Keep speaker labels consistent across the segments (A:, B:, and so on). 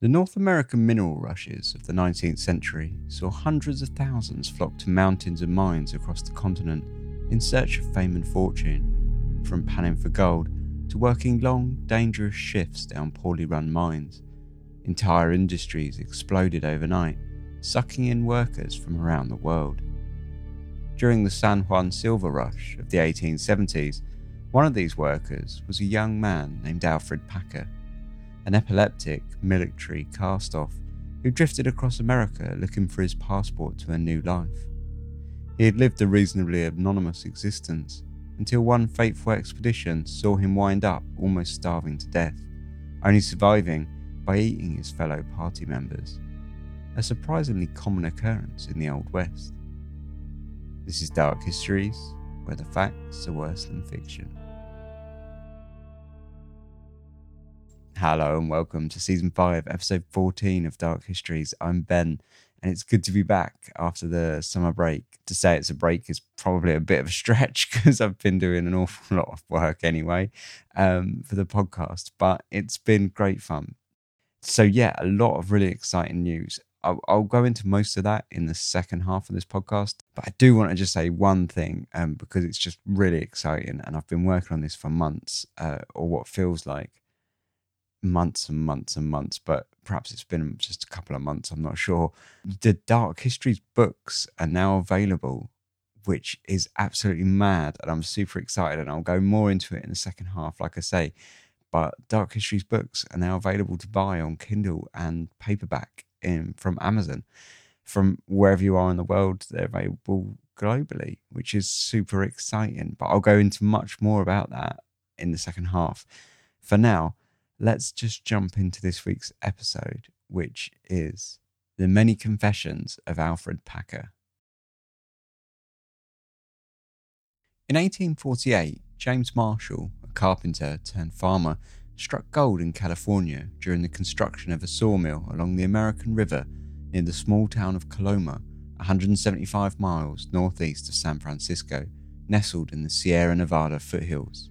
A: The North American mineral rushes of the 19th century saw hundreds of thousands flock to mountains and mines across the continent in search of fame and fortune, from panning for gold to working long, dangerous shifts down poorly run mines. Entire industries exploded overnight, sucking in workers from around the world. During the San Juan Silver Rush of the 1870s, one of these workers was a young man named Alfred Packer an epileptic military cast off who drifted across America looking for his passport to a new life. He had lived a reasonably anonymous existence until one fateful expedition saw him wind up almost starving to death, only surviving by eating his fellow party members, a surprisingly common occurrence in the Old West. This is Dark Histories, where the facts are worse than fiction. Hello and welcome to season 5, episode 14 of Dark Histories. I'm Ben, and it's good to be back after the summer break. To say it's a break is probably a bit of a stretch because I've been doing an awful lot of work anyway um, for the podcast, but it's been great fun. So, yeah, a lot of really exciting news. I'll, I'll, go into most of that in the second half of this podcast, but I do want to just say one thing um, because it's just really exciting, and I've been working on this for months, uh, or what feels like months and months and months, but perhaps it's been just a couple of months, I'm not sure. The Dark Histories books are now available, which is absolutely mad. And I'm super excited. And I'll go more into it in the second half, like I say. But Dark Histories books are now available to buy on Kindle and paperback in from Amazon. From wherever you are in the world, they're available globally, which is super exciting. But I'll go into much more about that in the second half. For now, let's just jump into this week's episode, which is The Many Confessions of Alfred Packer. In 1848, James Marshall, a carpenter turned farmer, struck gold in California during the construction of a sawmill along the American River near the small town of Coloma, 175 miles northeast of San Francisco, nestled in the Sierra Nevada foothills.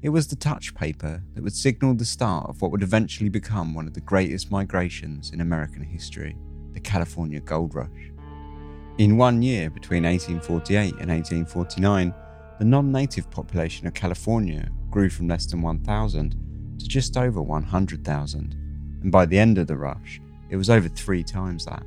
A: It was the touch paper that would signal the start of what would eventually become one of the greatest migrations in American history, the California Gold Rush. In one year between 1848 and 1849, the non native population of California grew from less than 1,000 to just over 100,000, and by the end of the rush, it was over three times that.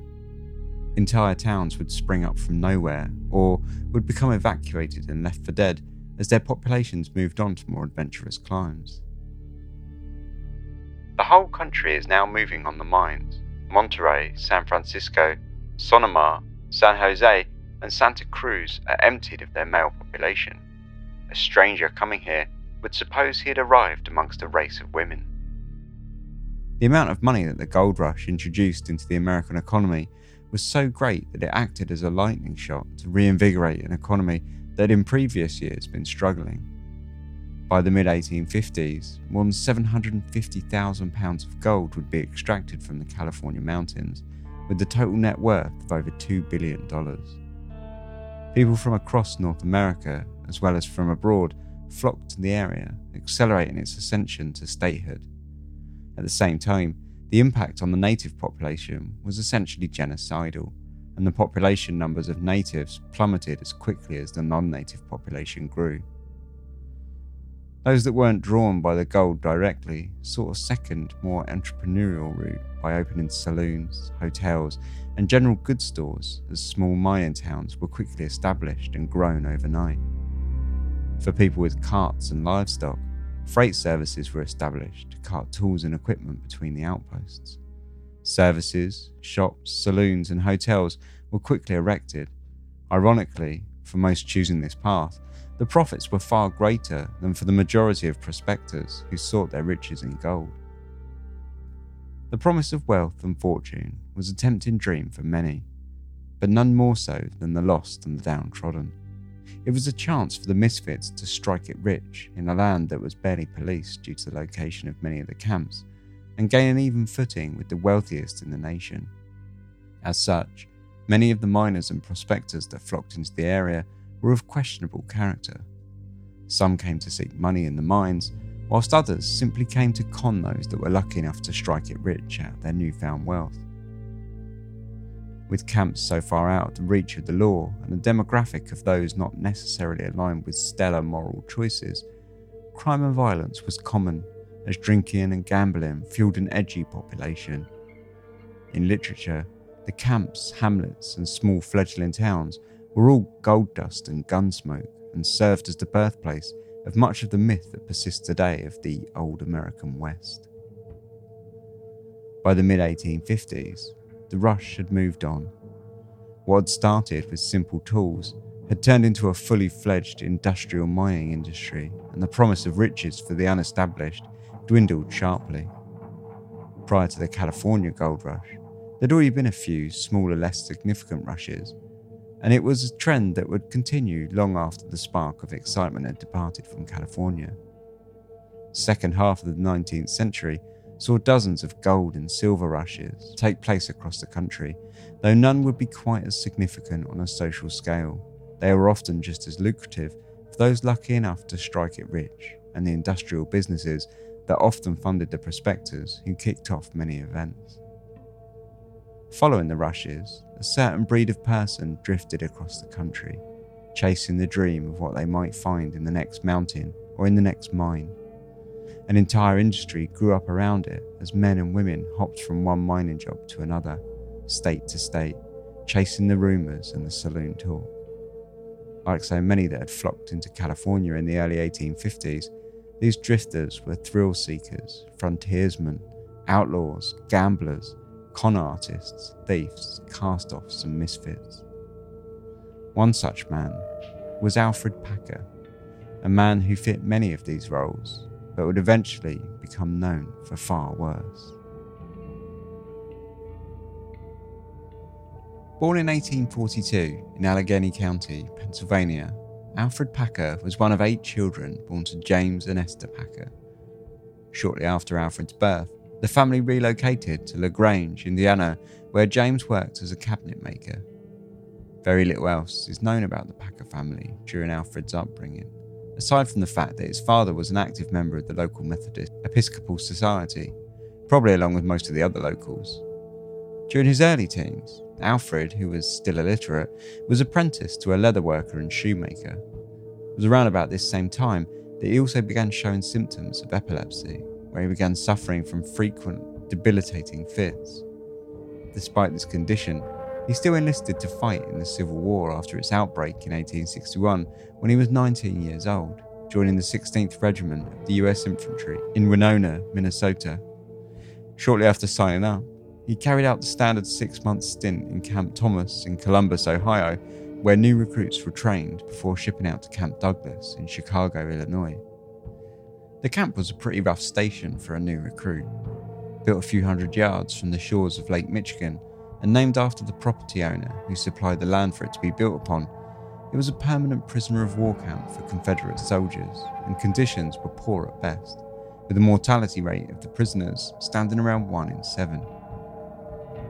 A: Entire towns would spring up from nowhere or would become evacuated and left for dead as their populations moved on to more adventurous climes. The whole country is now moving on the mines. Monterey, San Francisco, Sonoma, San Jose, and Santa Cruz are emptied of their male population. A stranger coming here would suppose he had arrived amongst a race of women. The amount of money that the gold rush introduced into the American economy was so great that it acted as a lightning shot to reinvigorate an economy that in previous years been struggling. By the mid 1850s, more than £750,000 of gold would be extracted from the California mountains, with the total net worth of over $2 billion. People from across North America, as well as from abroad, flocked to the area, accelerating its ascension to statehood. At the same time, the impact on the native population was essentially genocidal and the population numbers of natives plummeted as quickly as the non native population grew. Those that weren't drawn by the gold directly sought a second, more entrepreneurial route by opening saloons, hotels, and general goods stores as small mining towns were quickly established and grown overnight. For people with carts and livestock, freight services were established to cart tools and equipment between the outposts. Services, shops, saloons, and hotels were quickly erected. Ironically, for most choosing this path, the profits were far greater than for the majority of prospectors who sought their riches in gold. The promise of wealth and fortune was a tempting dream for many, but none more so than the lost and the downtrodden. It was a chance for the misfits to strike it rich in a land that was barely policed due to the location of many of the camps and gain an even footing with the wealthiest in the nation. As such, many of the miners and prospectors that flocked into the area were of questionable character. Some came to seek money in the mines, whilst others simply came to con those that were lucky enough to strike it rich out of their newfound wealth. With camps so far out of the reach of the law and a demographic of those not necessarily aligned with stellar moral choices, crime and violence was common as drinking and gambling fueled an edgy population. In literature, the camps, hamlets, and small fledgling towns were all gold dust and gunsmoke and served as the birthplace of much of the myth that persists today of the old American West. By the mid 1850s, the rush had moved on. What had started with simple tools had turned into a fully fledged industrial mining industry, and the promise of riches for the unestablished dwindled sharply. Prior to the California gold rush, there'd already been a few smaller, less significant rushes, and it was a trend that would continue long after the spark of excitement had departed from California. The second half of the 19th century saw dozens of gold and silver rushes take place across the country, though none would be quite as significant on a social scale. They were often just as lucrative for those lucky enough to strike it rich, and the industrial businesses that often funded the prospectors who kicked off many events. Following the rushes, a certain breed of person drifted across the country, chasing the dream of what they might find in the next mountain or in the next mine. An entire industry grew up around it as men and women hopped from one mining job to another, state to state, chasing the rumours and the saloon talk. Like so many that had flocked into California in the early 1850s, these drifters were thrill seekers, frontiersmen, outlaws, gamblers, con artists, thieves, cast offs, and misfits. One such man was Alfred Packer, a man who fit many of these roles, but would eventually become known for far worse. Born in 1842 in Allegheny County, Pennsylvania, Alfred Packer was one of eight children born to James and Esther Packer. Shortly after Alfred's birth, the family relocated to LaGrange, Indiana, where James worked as a cabinet maker. Very little else is known about the Packer family during Alfred's upbringing, aside from the fact that his father was an active member of the local Methodist Episcopal Society, probably along with most of the other locals. During his early teens, Alfred, who was still illiterate, was apprenticed to a leather worker and shoemaker. It was around about this same time that he also began showing symptoms of epilepsy where he began suffering from frequent, debilitating fits. Despite this condition, he still enlisted to fight in the Civil War after its outbreak in 1861 when he was 19 years old, joining the 16th Regiment of the US Infantry in Winona, Minnesota. Shortly after signing up, he carried out the standard six month stint in Camp Thomas in Columbus, Ohio, where new recruits were trained before shipping out to Camp Douglas in Chicago, Illinois. The camp was a pretty rough station for a new recruit, built a few hundred yards from the shores of Lake Michigan and named after the property owner who supplied the land for it to be built upon. It was a permanent prisoner of war camp for Confederate soldiers, and conditions were poor at best, with the mortality rate of the prisoners standing around 1 in 7.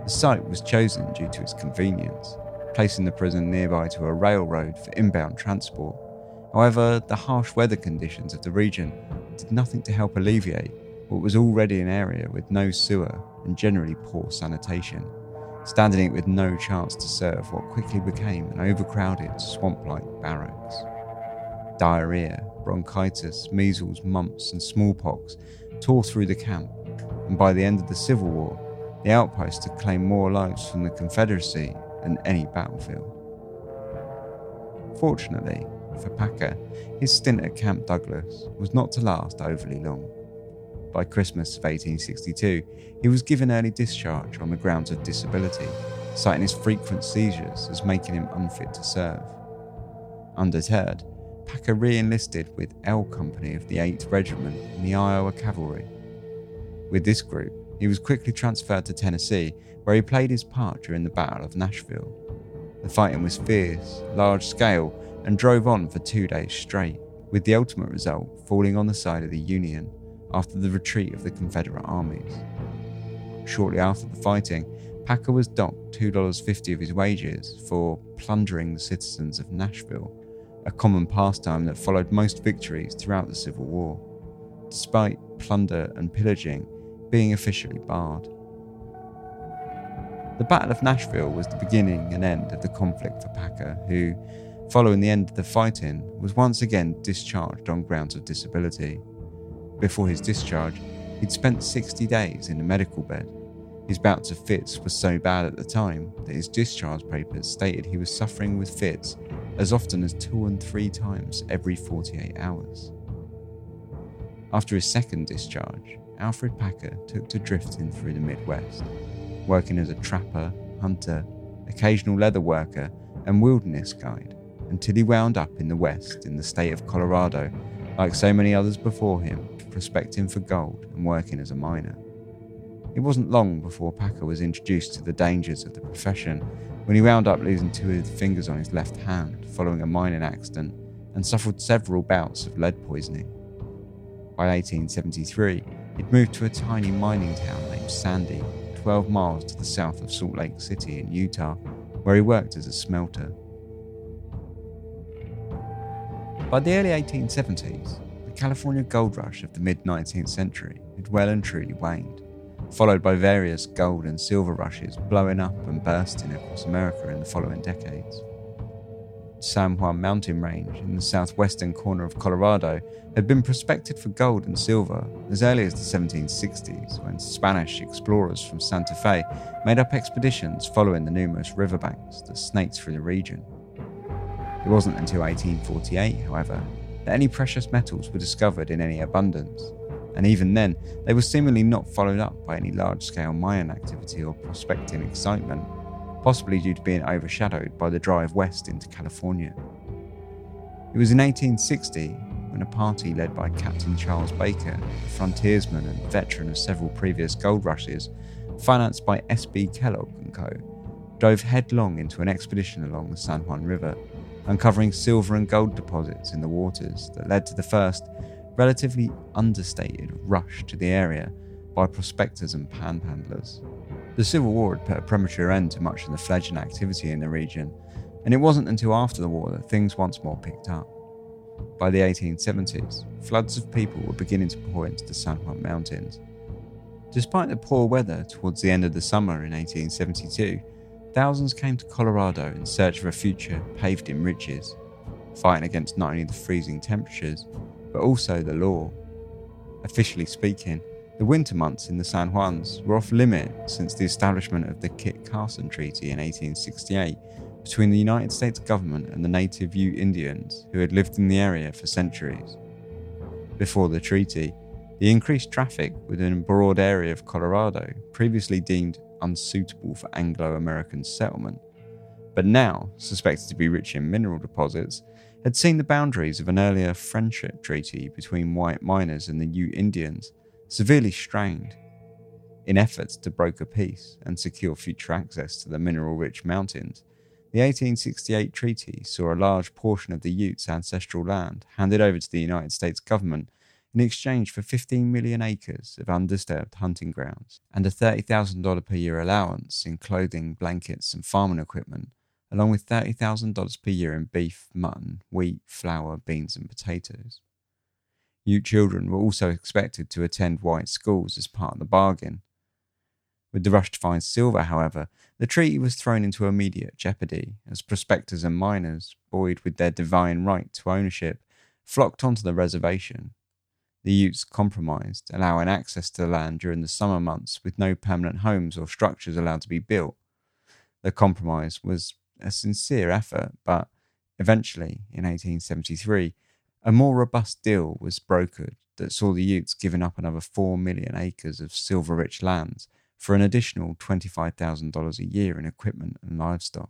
A: The site was chosen due to its convenience, placing the prison nearby to a railroad for inbound transport. However, the harsh weather conditions of the region did nothing to help alleviate what was already an area with no sewer and generally poor sanitation, standing it with no chance to serve what quickly became an overcrowded swamp like barracks. Diarrhea, bronchitis, measles, mumps, and smallpox tore through the camp, and by the end of the Civil War, the outpost had claimed more lives from the Confederacy than any battlefield. Fortunately, for Packer, his stint at Camp Douglas was not to last overly long. By Christmas of 1862, he was given early discharge on the grounds of disability, citing his frequent seizures as making him unfit to serve. Undeterred, Packer re enlisted with L Company of the 8th Regiment in the Iowa Cavalry. With this group, he was quickly transferred to Tennessee, where he played his part during the Battle of Nashville. The fighting was fierce, large scale, and drove on for two days straight, with the ultimate result falling on the side of the Union after the retreat of the Confederate armies. Shortly after the fighting, Packer was docked $2.50 of his wages for plundering the citizens of Nashville, a common pastime that followed most victories throughout the Civil War. despite plunder and pillaging being officially barred. The Battle of Nashville was the beginning and end of the conflict for Packer, who, following the end of the fighting, was once again discharged on grounds of disability. Before his discharge, he'd spent 60 days in a medical bed. His bouts of fits were so bad at the time that his discharge papers stated he was suffering with fits as often as two and three times every 48 hours. After his second discharge, Alfred Packer took to drifting through the Midwest working as a trapper, hunter, occasional leather worker, and wilderness guide until he wound up in the West in the state of Colorado, like so many others before him, prospecting for gold and working as a miner. It wasn't long before Packer was introduced to the dangers of the profession when he wound up losing two of the fingers on his left hand following a mining accident and suffered several bouts of lead poisoning. By 1873, he'd moved to a tiny mining town named Sandy 12 miles to the south of Salt Lake City in Utah, where he worked as a smelter. By the early 1870s, the California gold rush of the mid 19th century had well and truly waned, followed by various gold and silver rushes blowing up and bursting across America in the following decades. San Juan mountain range in the southwestern corner of Colorado had been prospected for gold and silver as early as the 1760s when Spanish explorers from Santa Fe made up expeditions following the numerous riverbanks that snaked through the region. It wasn't until 1848, however, that any precious metals were discovered in any abundance, and even then, they were seemingly not followed up by any large scale mining activity or prospecting excitement possibly due to being overshadowed by the drive west into California. It was in 1860 when a party led by Captain Charles Baker, a frontiersman and veteran of several previous gold rushes, financed by S.B. Kellogg and Co., dove headlong into an expedition along the San Juan River, uncovering silver and gold deposits in the waters that led to the first, relatively understated, rush to the area by prospectors and panhandlers. The Civil War had put a premature end to much of the fledgling activity in the region, and it wasn't until after the war that things once more picked up. By the 1870s, floods of people were beginning to pour into the San Juan Mountains. Despite the poor weather towards the end of the summer in 1872, thousands came to Colorado in search of a future paved in riches, fighting against not only the freezing temperatures, but also the law. Officially speaking, the winter months in the San Juans were off limit since the establishment of the Kit Carson Treaty in 1868 between the United States government and the native Ute Indians who had lived in the area for centuries. Before the treaty, the increased traffic within a broad area of Colorado, previously deemed unsuitable for Anglo American settlement, but now suspected to be rich in mineral deposits, had seen the boundaries of an earlier friendship treaty between white miners and the Ute Indians severely strained. In efforts to broker peace and secure future access to the mineral rich mountains, the 1868 treaty saw a large portion of the Utes' ancestral land handed over to the United States government in exchange for 15 million acres of undisturbed hunting grounds and a $30,000 per year allowance in clothing, blankets, and farming equipment, along with $30,000 per year in beef, mutton, wheat, flour, beans, and potatoes. Ute children were also expected to attend white schools as part of the bargain. With the rush to find silver, however, the treaty was thrown into immediate jeopardy as prospectors and miners, buoyed with their divine right to ownership, flocked onto the reservation. The Utes compromised, allowing access to the land during the summer months with no permanent homes or structures allowed to be built. The compromise was a sincere effort, but eventually, in 1873, a more robust deal was brokered that saw the Utes giving up another 4 million acres of silver rich lands for an additional $25,000 a year in equipment and livestock.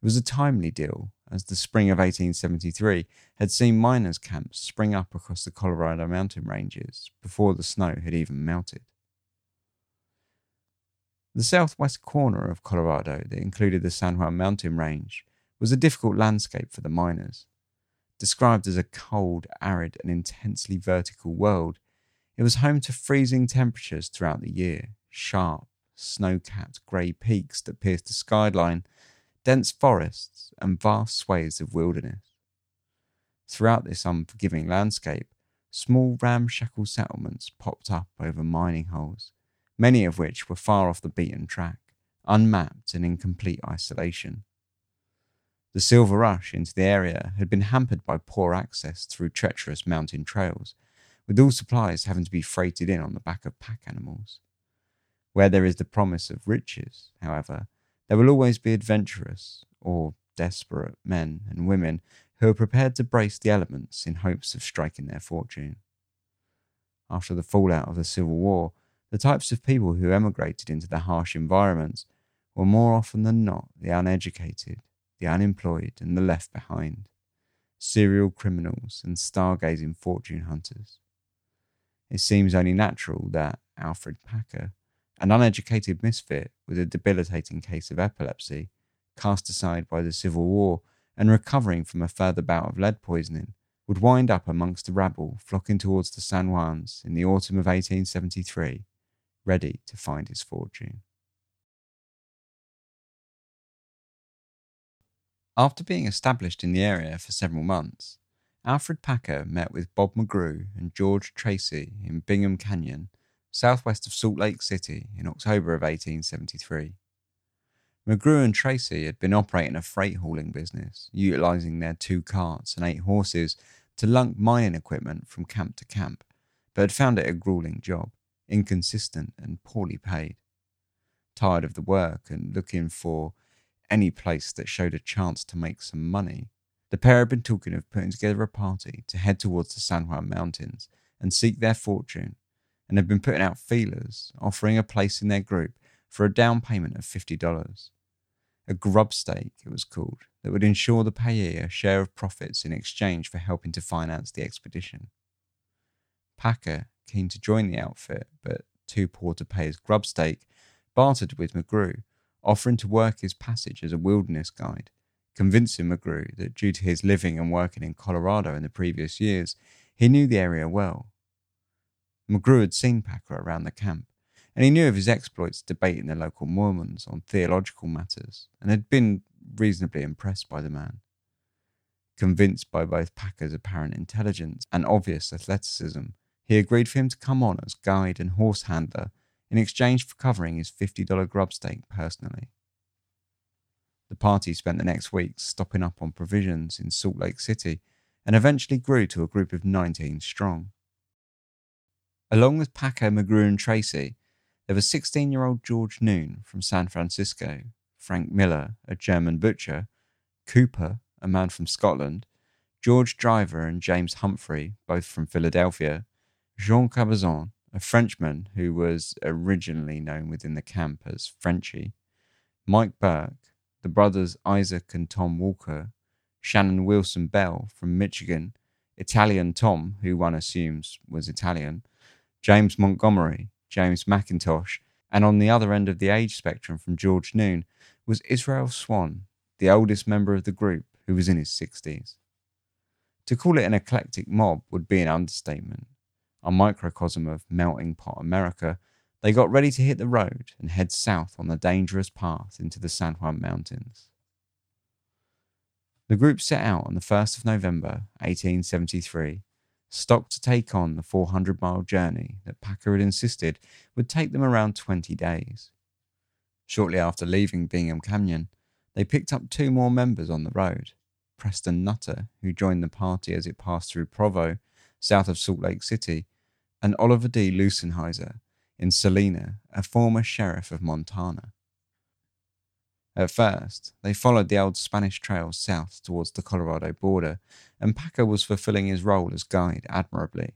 A: It was a timely deal, as the spring of 1873 had seen miners' camps spring up across the Colorado mountain ranges before the snow had even melted. The southwest corner of Colorado that included the San Juan mountain range was a difficult landscape for the miners. Described as a cold, arid, and intensely vertical world, it was home to freezing temperatures throughout the year, sharp, snow capped grey peaks that pierced the skyline, dense forests, and vast swathes of wilderness. Throughout this unforgiving landscape, small ramshackle settlements popped up over mining holes, many of which were far off the beaten track, unmapped and in complete isolation. The silver rush into the area had been hampered by poor access through treacherous mountain trails, with all supplies having to be freighted in on the back of pack animals. Where there is the promise of riches, however, there will always be adventurous or desperate men and women who are prepared to brace the elements in hopes of striking their fortune. After the fallout of the Civil War, the types of people who emigrated into the harsh environments were more often than not the uneducated, the unemployed, and the left behind serial criminals and stargazing fortune hunters. It seems only natural that Alfred Packer, an uneducated misfit with a debilitating case of epilepsy, cast aside by the Civil War and recovering from a further bout of lead poisoning, would wind up amongst the rabble flocking towards the San Juans in the autumn of 1873, ready to find his fortune. After being established in the area for several months, Alfred Packer met with Bob McGrew and George Tracy in Bingham Canyon, southwest of Salt Lake City, in October of 1873. McGrew and Tracy had been operating a freight hauling business, utilizing their two carts and eight horses to lunk mining equipment from camp to camp, but had found it a grueling job, inconsistent and poorly paid. Tired of the work and looking for any place that showed a chance to make some money, the pair had been talking of putting together a party to head towards the San Juan Mountains and seek their fortune, and had been putting out feelers, offering a place in their group for a down payment of $50. A grub stake, it was called, that would ensure the payee a share of profits in exchange for helping to finance the expedition. Packer, keen to join the outfit, but too poor to pay his grub stake, bartered with McGrew, offering to work his passage as a wilderness guide, convincing McGrew that due to his living and working in Colorado in the previous years, he knew the area well. McGrew had seen Packer around the camp and he knew of his exploits debating the local Mormons on theological matters and had been reasonably impressed by the man. Convinced by both Packer's apparent intelligence and obvious athleticism, he agreed for him to come on as guide and horse handler in exchange for covering his $50 grub stake personally. The party spent the next week stopping up on provisions in Salt Lake City and eventually grew to a group of 19 strong. Along with Packer, McGrew, and Tracy, there was 16 year old George Noon from San Francisco, Frank Miller, a German butcher, Cooper, a man from Scotland, George Driver and James Humphrey, both from Philadelphia, Jean Cabazon, a Frenchman who was originally known within the camp as Frenchy, Mike Burke, the brothers Isaac and Tom Walker, Shannon Wilson Bell from Michigan, Italian Tom, who one assumes was Italian, James Montgomery, James McIntosh, and on the other end of the age spectrum from George Noon was Israel Swan, the oldest member of the group, who was in his 60s. To call it an eclectic mob would be an understatement. A microcosm of melting pot America, they got ready to hit the road and head south on the dangerous path into the San Juan Mountains. The group set out on the 1st of November 1873 stocked to take on the 400 mile journey that Packer had insisted would take them around 20 days. Shortly after leaving Bingham Canyon, they picked up two more members on the road Preston Nutter, who joined the party as it passed through Provo, south of Salt Lake City, and Oliver D. Lucenheiser in Salina, a former sheriff of Montana. At first, they followed the old Spanish trail south towards the Colorado border, and Packer was fulfilling his role as guide admirably.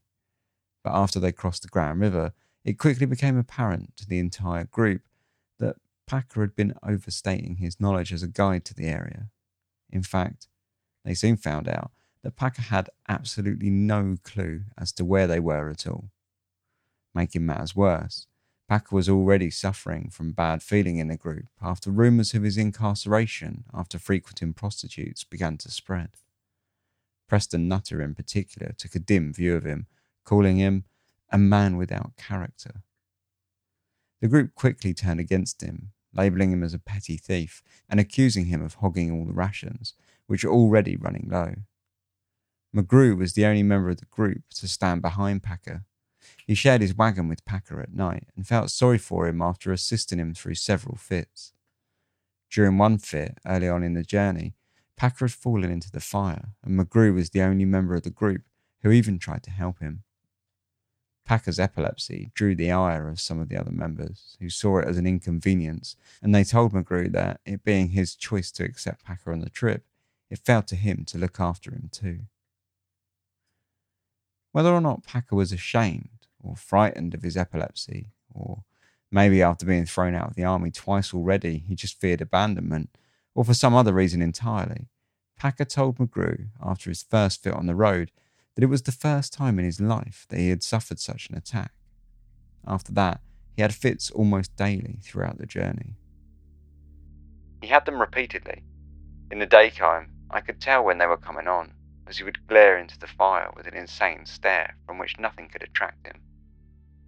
A: But after they crossed the Grand River, it quickly became apparent to the entire group that Packer had been overstating his knowledge as a guide to the area. In fact, they soon found out that Packer had absolutely no clue as to where they were at all. Making matters worse, Packer was already suffering from bad feeling in the group after rumours of his incarceration after frequenting prostitutes began to spread. Preston Nutter, in particular, took a dim view of him, calling him a man without character. The group quickly turned against him, labelling him as a petty thief and accusing him of hogging all the rations, which were already running low. McGrew was the only member of the group to stand behind Packer. He shared his wagon with Packer at night and felt sorry for him after assisting him through several fits. During one fit, early on in the journey, Packer had fallen into the fire, and McGrew was the only member of the group who even tried to help him. Packer's epilepsy drew the ire of some of the other members, who saw it as an inconvenience, and they told McGrew that, it being his choice to accept Packer on the trip, it fell to him to look after him too. Whether or not Packer was ashamed or frightened of his epilepsy, or maybe after being thrown out of the army twice already, he just feared abandonment, or for some other reason entirely, Packer told McGrew after his first fit on the road that it was the first time in his life that he had suffered such an attack. After that, he had fits almost daily throughout the journey. He had them repeatedly. In the daytime, I could tell when they were coming on, as he would glare into the fire with an insane stare from which nothing could attract him.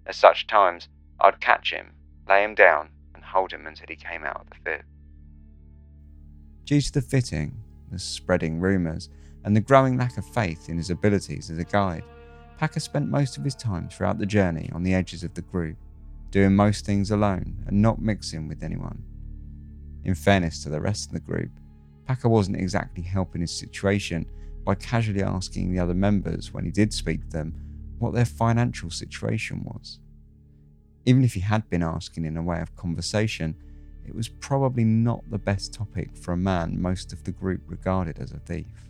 A: At such times, I'd catch him, lay him down, and hold him until he came out of the fit. Due to the fitting, the spreading rumours, and the growing lack of faith in his abilities as a guide, Packer spent most of his time throughout the journey on the edges of the group, doing most things alone and not mixing with anyone. In fairness to the rest of the group, Packer wasn't exactly helping his situation by casually asking the other members when he did speak to them what their financial situation was. Even if he had been asking in a way of conversation, it was probably not the best topic for a man most of the group regarded as a thief.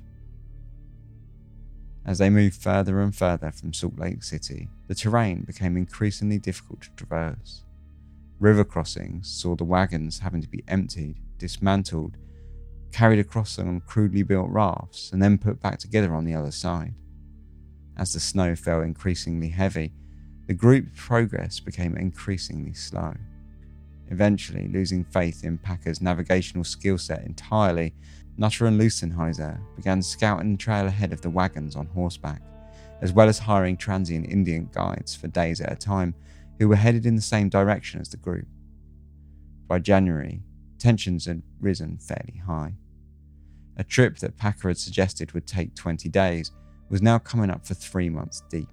A: As they moved further and further from Salt Lake City, the terrain became increasingly difficult to traverse. River crossings saw the wagons having to be emptied, dismantled, carried across on crudely built rafts, and then put back together on the other side. As the snow fell increasingly heavy, the group's progress became increasingly slow. Eventually, losing faith in Packer's navigational skill set entirely, Nutter and Lustenheiser began scouting the trail ahead of the wagons on horseback, as well as hiring transient Indian guides for days at a time who were headed in the same direction as the group. By January, tensions had risen fairly high. A trip that Packer had suggested would take 20 days was now coming up for three months deep.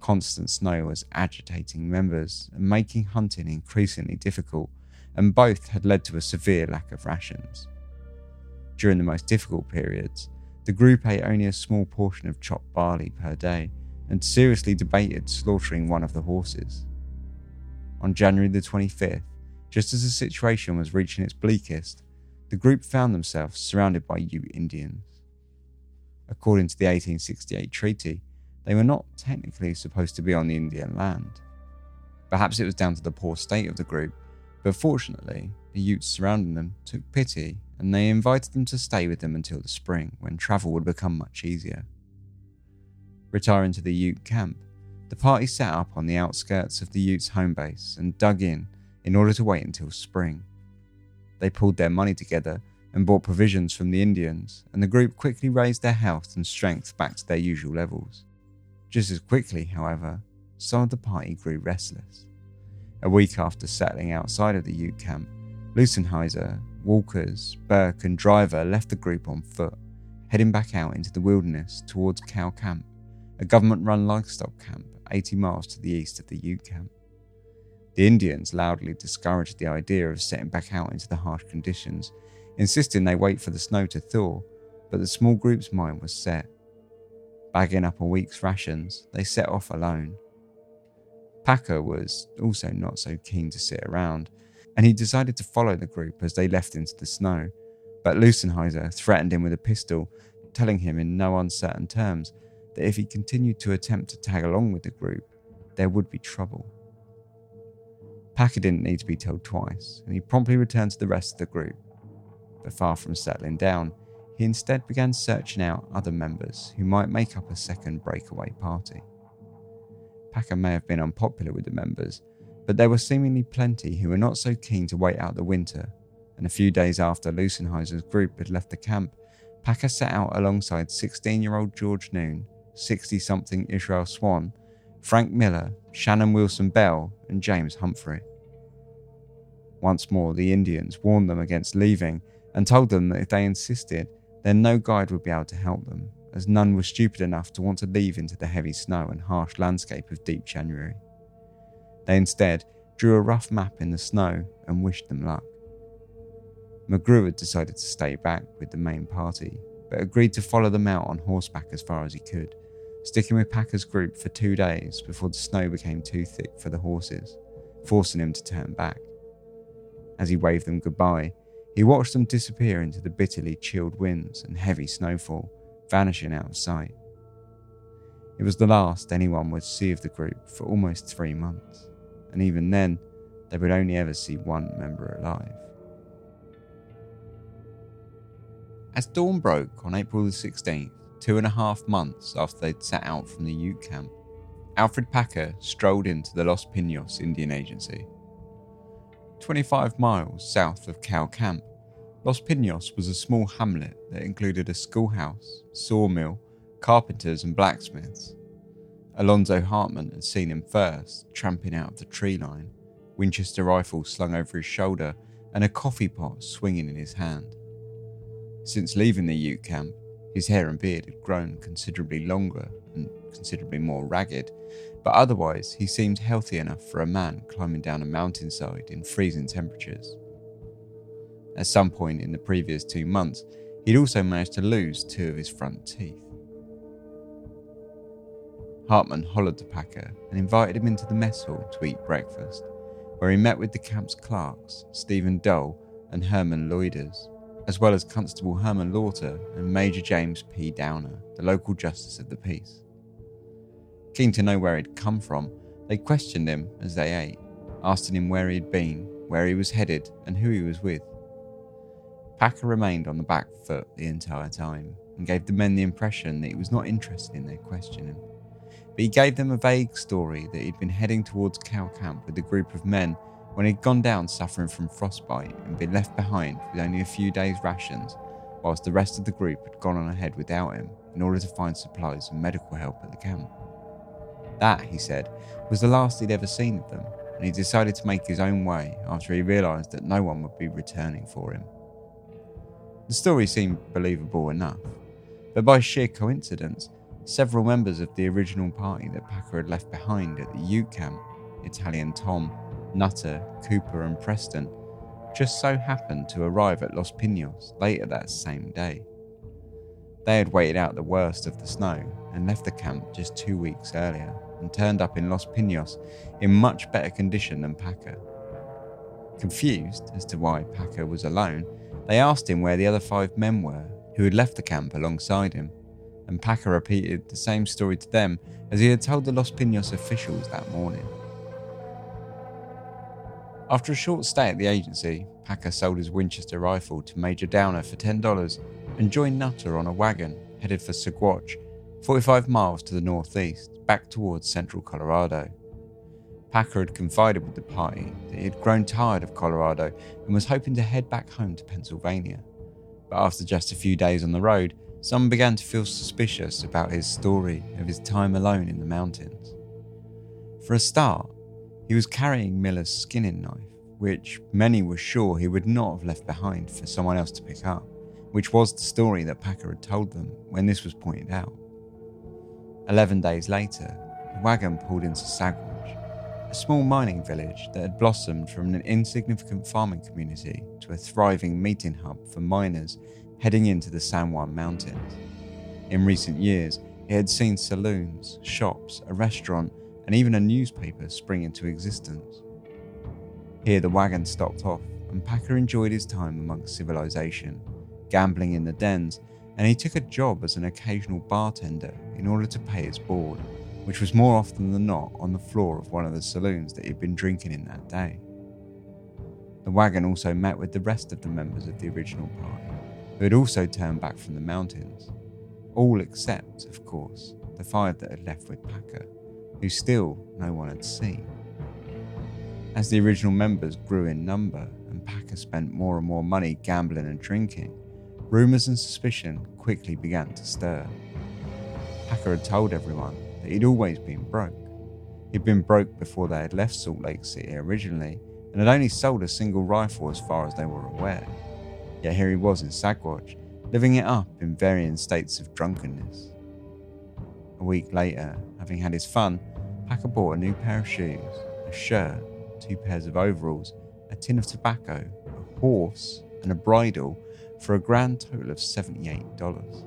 A: Constant snow was agitating members and making hunting increasingly difficult, and both had led to a severe lack of rations. During the most difficult periods, the group ate only a small portion of chopped barley per day and seriously debated slaughtering one of the horses. On January the 25th, just as the situation was reaching its bleakest, the group found themselves surrounded by Ute Indians. According to the 1868 treaty, they were not technically supposed to be on the Indian land. Perhaps it was down to the poor state of the group, but fortunately, the Utes surrounding them took pity and they invited them to stay with them until the spring, when travel would become much easier. Retiring to the Ute camp, the party set up on the outskirts of the Utes' home base and dug in in order to wait until spring. They pulled their money together and bought provisions from the Indians, and the group quickly raised their health and strength back to their usual levels. Just as quickly, however, some of the party grew restless. A week after settling outside of the Ute camp, Lusenheiser Walkers, Burke, and Driver left the group on foot, heading back out into the wilderness towards Cow Camp, a government run livestock camp 80 miles to the east of the Ute camp. The Indians loudly discouraged the idea of setting back out into the harsh conditions, insisting they wait for the snow to thaw, but the small group's mind was set. Bagging up a week's rations, they set off alone. Packer was also not so keen to sit around, and he decided to follow the group as they left into the snow. But Lusenheiser threatened him with a pistol, telling him in no uncertain terms that if he continued to attempt to tag along with the group, there would be trouble. Packer didn't need to be told twice, and he promptly returned to the rest of the group. But far from settling down, he instead began searching out other members who might make up a second breakaway party. Packer may have been unpopular with the members, but there were seemingly plenty who were not so keen to wait out the winter, and a few days after Lusenheiser's group had left the camp, Packer set out alongside 16 year old George Noon, 60 something Israel Swan, Frank Miller, Shannon Wilson Bell, and James Humphrey. Once more, the Indians warned them against leaving and told them that if they insisted, then no guide would be able to help them, as none were stupid enough to want to leave into the heavy snow and harsh landscape of deep January. They instead drew a rough map in the snow and wished them luck. McGrew had decided to stay back with the main party, but agreed to follow them out on horseback as far as he could, sticking with Packer's group for two days before the snow became too thick for the horses, forcing him to turn back. As he waved them goodbye, he watched them disappear into the bitterly chilled winds and heavy snowfall, vanishing out of sight. It was the last anyone would see of the group for almost three months, and even then, they would only ever see one member alive. As dawn broke on April the 16th, two and a half months after they'd set out from the Ute camp, Alfred Packer strolled into the Los Pinos Indian Agency. 25 miles south of Cow Camp, Los Pinos was a small hamlet that included a schoolhouse, sawmill, carpenters, and blacksmiths. Alonzo Hartman had seen him first, tramping out of the tree line, Winchester rifle slung over his shoulder, and a coffee pot swinging in his hand. Since leaving the Ute camp, his hair and beard had grown considerably longer and considerably more ragged, but otherwise he seemed healthy enough for a man climbing down a mountainside in freezing temperatures. At some point in the previous two months, he'd also managed to lose two of his front teeth. Hartman hollered to Packer and invited him into the mess hall to eat breakfast, where he met with the camp's clerks, Stephen Dole and Herman Loiders as well as Constable Herman Lauter and Major James P. Downer, the local justice of the peace. Keen to know where he'd come from, they questioned him as they ate, asking him where he'd been, where he was headed, and who he was with. Packer remained on the back foot the entire time and gave the men the impression that he was not interested in their questioning. But he gave them a vague story that he'd been heading towards Cow Camp with a group of men when he'd gone down suffering from frostbite and been left behind with only a few days' rations, whilst the rest of the group had gone on ahead without him in order to find supplies and medical help at the camp. That, he said, was the last he'd ever seen of them, and he decided to make his own way after he realised that no one would be returning for him. The story seemed believable enough, but by sheer coincidence, several members of the original party that Packer had left behind at the Ute camp, Italian Tom, Nutter, Cooper, and Preston just so happened to arrive at Los Pinos later that same day. They had waited out the worst of the snow and left the camp just two weeks earlier and turned up in Los Pinos in much better condition than Packer. Confused as to why Packer was alone, they asked him where the other five men were who had left the camp alongside him, and Packer repeated the same story to them as he had told the Los Pinos officials that morning. After a short stay at the agency, Packer sold his Winchester rifle to Major Downer for $10 and joined Nutter on a wagon headed for Saguache, 45 miles to the northeast, back towards central Colorado. Packer had confided with the party that he had grown tired of Colorado and was hoping to head back home to Pennsylvania. But after just a few days on the road, some began to feel suspicious about his story of his time alone in the mountains. For a start, he was carrying Miller's skinning knife, which many were sure he would not have left behind for someone else to pick up, which was the story that Packer had told them when this was pointed out. Eleven days later, the wagon pulled into Saguache, a small mining village that had blossomed from an insignificant farming community to a thriving meeting hub for miners heading into the San Juan Mountains. In recent years, it had seen saloons, shops, a restaurant, and even a newspaper spring into existence. Here the wagon stopped off, and Packer enjoyed his time amongst civilization, gambling in the dens, and he took a job as an occasional bartender in order to pay his board, which was more often than not on the floor of one of the saloons that he'd been drinking in that day. The wagon also met with the rest of the members of the original party, who had also turned back from the mountains, all except, of course, the five that had left with Packer who still no one had seen. As the original members grew in number and Packer spent more and more money gambling and drinking, rumours and suspicion quickly began to stir. Packer had told everyone that he'd always been broke. He'd been broke before they had left Salt Lake City originally and had only sold a single rifle as far as they were aware. Yet here he was in Saguache, living it up in varying states of drunkenness. A week later, having had his fun, Packer bought a new pair of shoes, a shirt, two pairs of overalls, a tin of tobacco, a horse, and a bridle for a grand total of $78.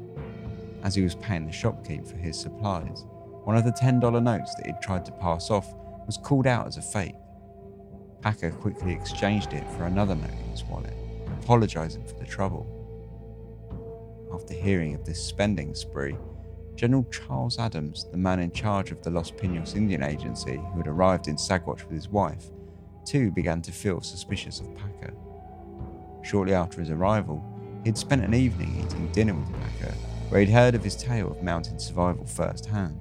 A: As he was paying the shopkeep for his supplies, one of the $10 notes that he'd tried to pass off was called out as a fake. Packer quickly exchanged it for another note in his wallet, apologising for the trouble. After hearing of this spending spree, General Charles Adams, the man in charge of the Los Pinos Indian Agency who had arrived in Saguache with his wife, too began to feel suspicious of Packer. Shortly after his arrival, he had spent an evening eating dinner with Packer, where he'd heard of his tale of mountain survival firsthand.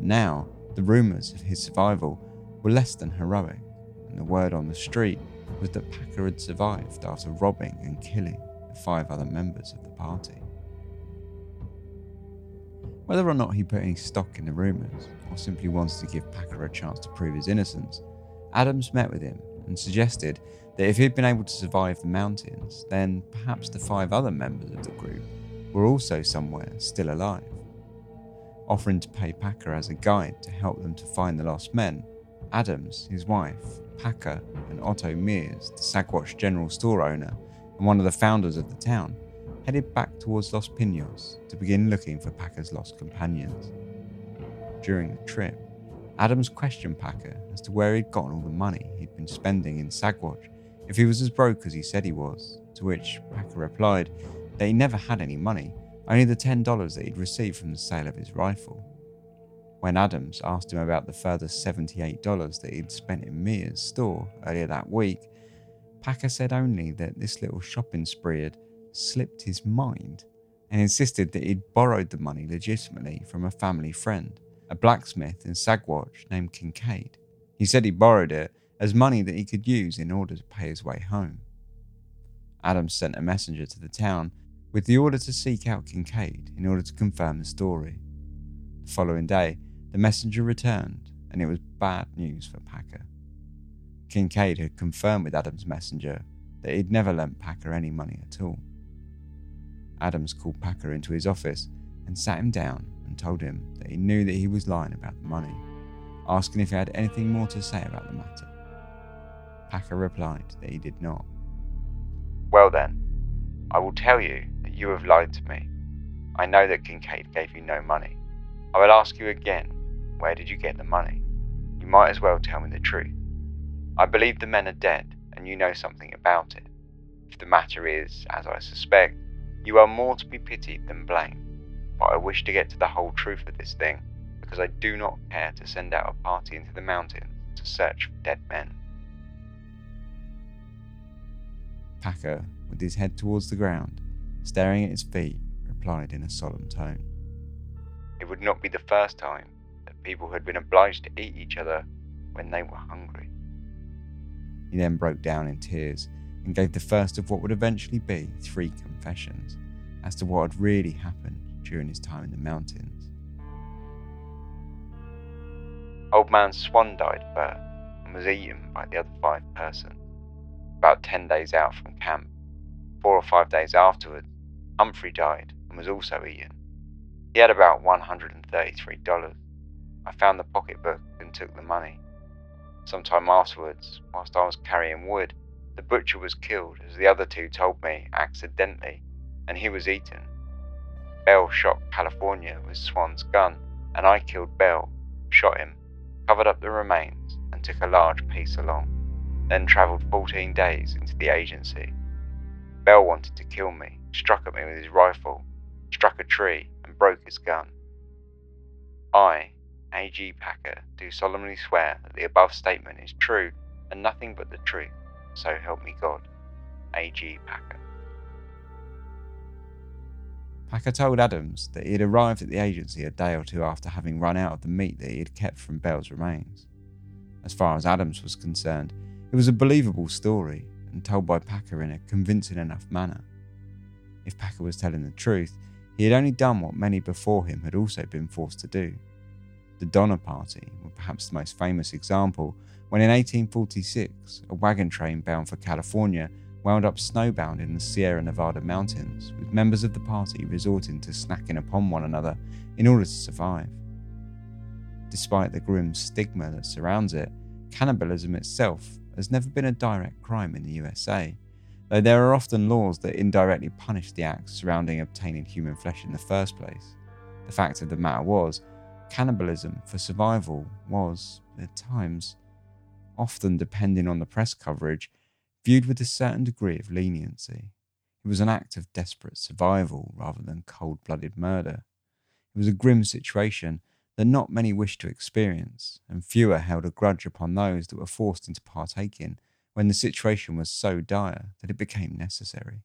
A: But now, the rumours of his survival were less than heroic, and the word on the street was that Packer had survived after robbing and killing the five other members of the party. Whether or not he put any stock in the rumours, or simply wanted to give Packer a chance to prove his innocence, Adams met with him and suggested that if he'd been able to survive the mountains, then perhaps the five other members of the group were also somewhere still alive. Offering to pay Packer as a guide to help them to find the lost men, Adams, his wife, Packer, and Otto Mears, the Saguache general store owner and one of the founders of the town, headed back towards Los Pinos to begin looking for Packer's lost companions. During the trip, Adams questioned Packer as to where he'd gotten all the money he'd been spending in Saguache, if he was as broke as he said he was, to which Packer replied that he never had any money, only the $10 that he'd received from the sale of his rifle. When Adams asked him about the further $78 that he'd spent in Mears' store earlier that week, Packer said only that this little shopping spree had slipped his mind and insisted that he'd borrowed the money legitimately from a family friend, a blacksmith in Saguache named Kincaid. He said he borrowed it as money that he could use in order to pay his way home. Adams sent a messenger to the town with the order to seek out Kincaid in order to confirm the story. The following day, the messenger returned, and it was bad news for Packer. Kincaid had confirmed with Adams' messenger that he'd never lent Packer any money at all. Adams called Packer into his office and sat him down and told him that he knew that he was lying about the money, asking if he had anything more to say about the matter. Packer replied that he did not.
B: Well then, I will tell you you have lied to me. I know that Kincaid gave you no money. I will ask you again, where did you get the money? You might as well tell me the truth. I believe the men are dead, and you know something about it. If the matter is, as I suspect, you are more to be pitied than blamed, but I wish to get to the whole truth of this thing, because I do not care to send out a party into the mountains to search for dead men.
A: Packer, with his head towards the ground, staring at his feet, replied in a solemn tone.
B: It would not be the first time that people had been obliged to eat each other when they were hungry.
A: He then broke down in tears and gave the first of what would eventually be three confessions as to what had really happened during his time in the mountains.
B: Old man Swan died first and was eaten by the other five persons. About ten days out from camp, four or five days afterwards, Humphrey died and was also eaten. He had about $133. I found the pocketbook and took the money. Some time afterwards, whilst I was carrying wood, the butcher was killed, as the other two told me, accidentally, and he was eaten. Bell shot California with Swan's gun, and I killed Bell, shot him, covered up the remains, and took a large piece along. Then travelled 14 days into the agency. Bell wanted to kill me, struck at me with his rifle, struck a tree, and broke his gun. I, A.G. Packer, do solemnly swear that the above statement is true and nothing but the truth. So help me God. A.G. Packer.
A: Packer told Adams that he had arrived at the agency a day or two after having run out of the meat that he had kept from Bell's remains. As far as Adams was concerned, it was a believable story and told by Packer in a convincing enough manner. If Packer was telling the truth, he had only done what many before him had also been forced to do. The Donner Party were perhaps the most famous example when in 1846 a wagon train bound for California
B: wound up snowbound in the Sierra Nevada mountains, with members of the party resorting to snacking upon one another in order to survive. Despite the grim stigma that surrounds it, cannibalism itself has never been a direct crime in the USA, though there are often laws that indirectly punish the acts surrounding obtaining human flesh in the first place. The fact of the matter was, cannibalism for survival was, at times, often depending on the press coverage, viewed with a certain degree of leniency. It was an act of desperate survival rather than cold blooded murder. It was a grim situation that not many wished to experience, and fewer held a grudge upon those that were forced into partaking when the situation was so dire that it became necessary.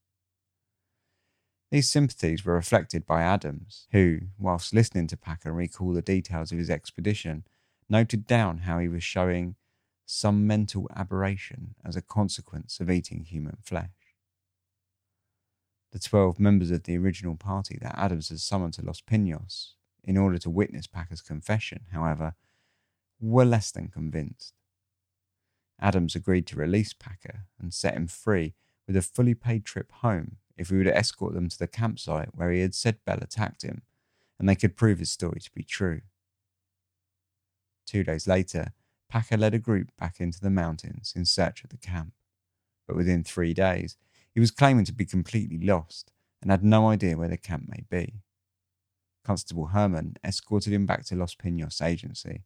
B: These sympathies were reflected by Adams, who, whilst listening to Packer recall the details of his expedition, noted down how he was showing some mental aberration as a consequence of eating human flesh. The twelve members of the original party that Adams had summoned to Los Pinos in order to witness Packer's confession, however, were less than convinced. Adams agreed to release Packer and set him free with a fully paid trip home if he would escort them to the campsite where he had said Bell attacked him, and they could prove his story to be true. Two days later, Packer led a group back into the mountains in search of the camp. But within three days, he was claiming to be completely lost and had no idea where the camp may be. Constable Herman escorted him back to Los Pinos agency,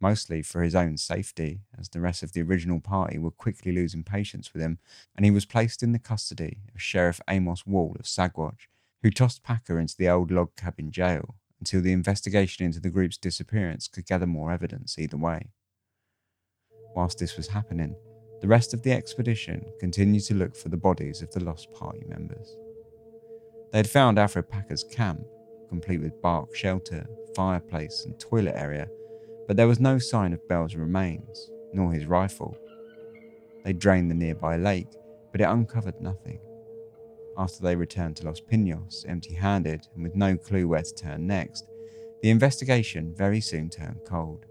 B: mostly for his own safety, as the rest of the original party were quickly losing patience with him, and he was placed in the custody of Sheriff Amos Wall of Saguache, who tossed Packer into the old log cabin jail until the investigation into the group's disappearance could gather more evidence either way. Whilst this was happening, the rest of the expedition continued to look for the bodies of the lost party members. They had found Alfred Packer's camp, complete with bark shelter, fireplace, and toilet area, but there was no sign of Bell's remains, nor his rifle. They drained the nearby lake, but it uncovered nothing. After they returned to Los Pinos empty handed and with no clue where to turn next, the investigation very soon turned cold.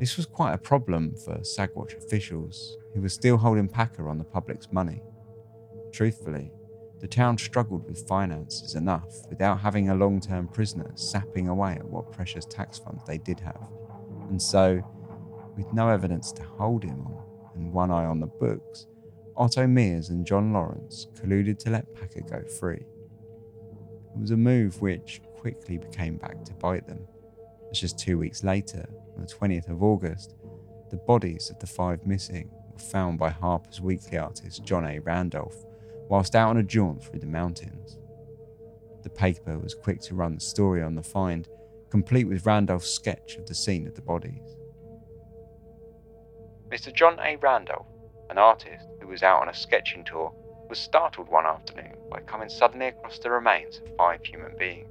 B: This was quite a problem for Saguache officials, who were still holding Packer on the public's money. Truthfully, the town struggled with finances enough without having a long term prisoner sapping away at what precious tax funds they did have. And so, with no evidence to hold him on and one eye on the books, Otto Mears and John Lawrence colluded to let Packer go free. It was a move which quickly became back to bite them, as just two weeks later, on the 20th of August, the bodies of the five missing were found by Harper's Weekly artist John A. Randolph whilst out on a jaunt through the mountains. The paper was quick to run the story on the find, complete with Randolph's sketch of the scene of the bodies.
A: Mr. John A. Randolph, an artist who was out on a sketching tour, was startled one afternoon by coming suddenly across the remains of five human beings.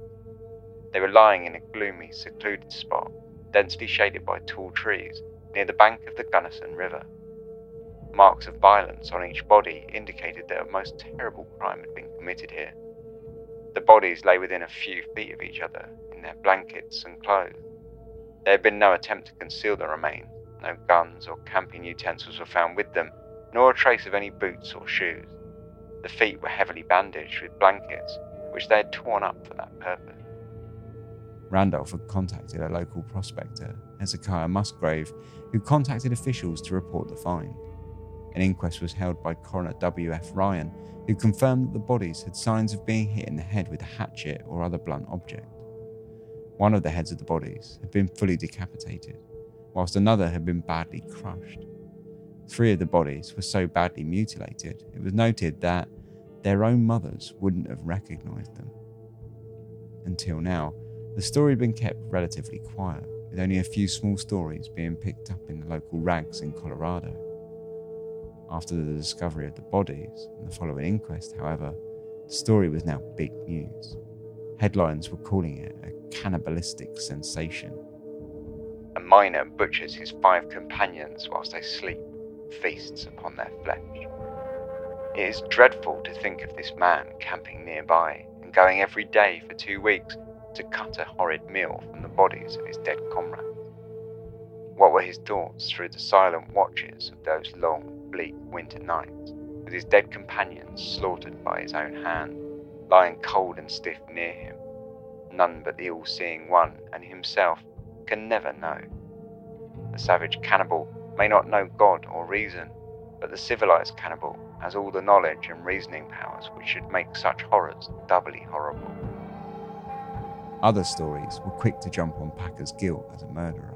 A: They were lying in a gloomy, secluded spot densely shaded by tall trees near the bank of the Gunnison River. Marks of violence on each body indicated that a most terrible crime had been committed here. The bodies lay within a few feet of each other in their blankets and clothes. There had been no attempt to conceal the remains, no guns or camping utensils were found with them, nor a trace of any boots or shoes. The feet were heavily bandaged with blankets, which they had torn up for that purpose.
B: Randolph had contacted a local prospector, Hezekiah Musgrave, who contacted officials to report the find. An inquest was held by Coroner W.F. Ryan, who confirmed that the bodies had signs of being hit in the head with a hatchet or other blunt object. One of the heads of the bodies had been fully decapitated, whilst another had been badly crushed. Three of the bodies were so badly mutilated, it was noted that their own mothers wouldn't have recognised them. Until now, the story had been kept relatively quiet, with only a few small stories being picked up in the local rags in Colorado. After the discovery of the bodies and the following inquest, however, the story was now big news. Headlines were calling it a cannibalistic sensation.
A: A miner butchers his five companions whilst they sleep, feasts upon their flesh. It is dreadful to think of this man camping nearby and going every day for two weeks to cut a horrid meal from the bodies of his dead comrades. What were his thoughts through the silent watches of those long, bleak winter nights?
B: with his dead companions slaughtered by his own hand, lying cold and stiff near him. None but the all seeing one and himself can never know. The savage cannibal may not know God or reason, but the civilized cannibal has all the knowledge and reasoning powers which should make such horrors doubly horrible.
A: Other stories were quick to jump on Packer's guilt as a murderer.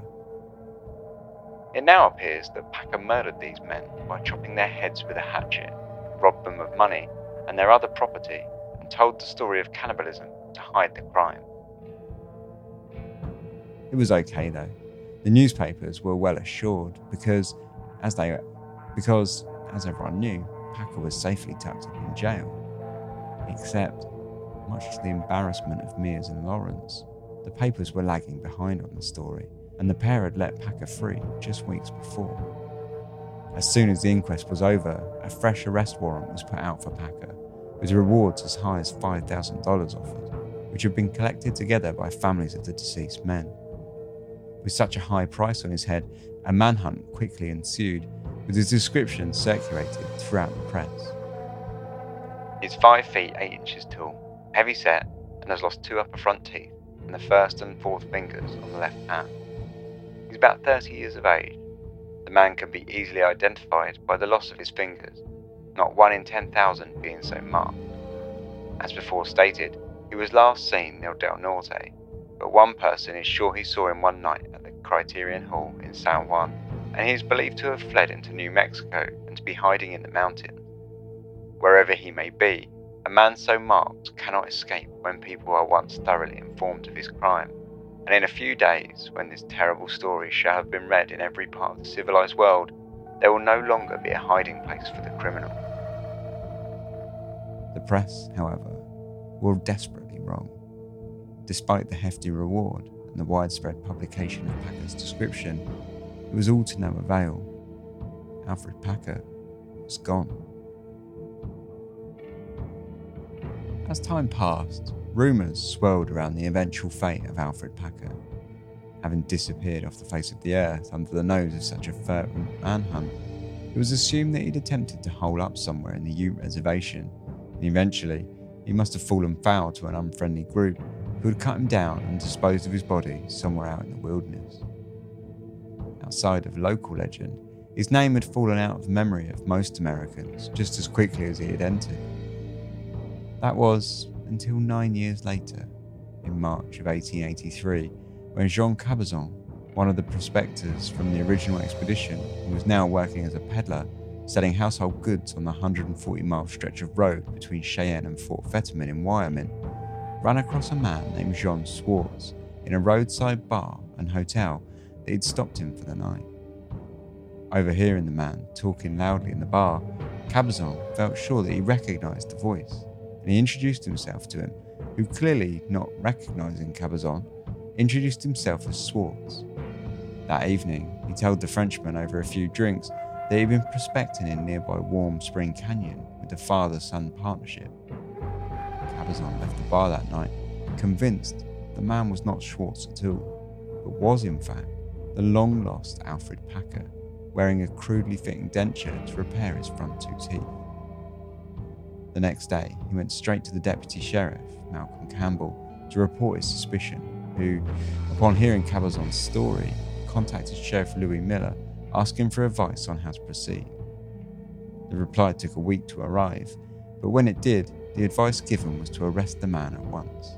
B: It now appears that Packer murdered these men by chopping their heads with a hatchet, robbed them of money and their other property, and told the story of cannibalism to hide the crime.
A: It was okay though. The newspapers were well assured because, as they, because as everyone knew, Packer was safely tucked up in jail. Except, much to the embarrassment of Mears and Lawrence, the papers were lagging behind on the story, and the pair had let Packer free just weeks before. As soon as the inquest was over, a fresh arrest warrant was put out for Packer, with rewards as high as $5,000 offered, which had been collected together by families of the deceased men. With such a high price on his head, a manhunt quickly ensued, with his description circulated throughout the press.
B: He's 5 feet 8 inches tall, heavy set, and has lost two upper front teeth and the first and fourth fingers on the left hand. About 30 years of age. The man can be easily identified by the loss of his fingers, not one in 10,000 being so marked. As before stated, he was last seen near Del Norte, but one person is sure he saw him one night at the Criterion Hall in San Juan, and he is believed to have fled into New Mexico and to be hiding in the mountains. Wherever he may be, a man so marked cannot escape when people are once thoroughly informed of his crime, and in a few days, when this terrible story shall have been read in every part of the civilized world, there will no longer be a hiding place for the criminal.
A: The press, however, were desperately wrong. Despite the hefty reward and the widespread publication of Packer's description, it was all to no avail. Alfred Packer was gone. As time passed, rumours swirled around the eventual fate of Alfred Packer. Having disappeared off the face of the earth under the nose of such a fervent manhunt, it was assumed that he'd attempted to hole up somewhere in the Ute Reservation, and eventually he must have fallen foul to an unfriendly group who had cut him down and disposed of his body somewhere out in the wilderness. Outside of local legend, his name had fallen out of the memory of most Americans just as quickly as he had entered. That was until nine years later, in March of 1883, when Jean Cabazon, one of the prospectors from the original expedition, who was now working as a peddler, selling household goods on the 140 mile stretch of road between Cheyenne and Fort Fetterman in Wyoming, ran across a man named Jean Schwartz in a roadside bar and hotel that he'd stopped him for the night. Overhearing the man talking loudly in the bar, Cabazon felt sure that he recognized the voice, and he introduced himself to him, who clearly not recognizing Cabazon, introduced himself as Schwartz. That evening, he told the Frenchman over a few drinks that he'd been prospecting in nearby Warm Spring Canyon with the father son partnership. Cabazon left the bar that night, convinced the man was not Schwartz at all, but was in fact the long lost Alfred Packer, wearing a crudely fitting denture to repair his front two teeth. The next day, he went straight to the deputy sheriff, Malcolm Campbell, to report his suspicion, who, upon hearing Cabazon's story, contacted Sheriff Louis Miller, asking for advice on how to proceed. The reply took a week to arrive, but when it did, the advice given was to arrest the man at once.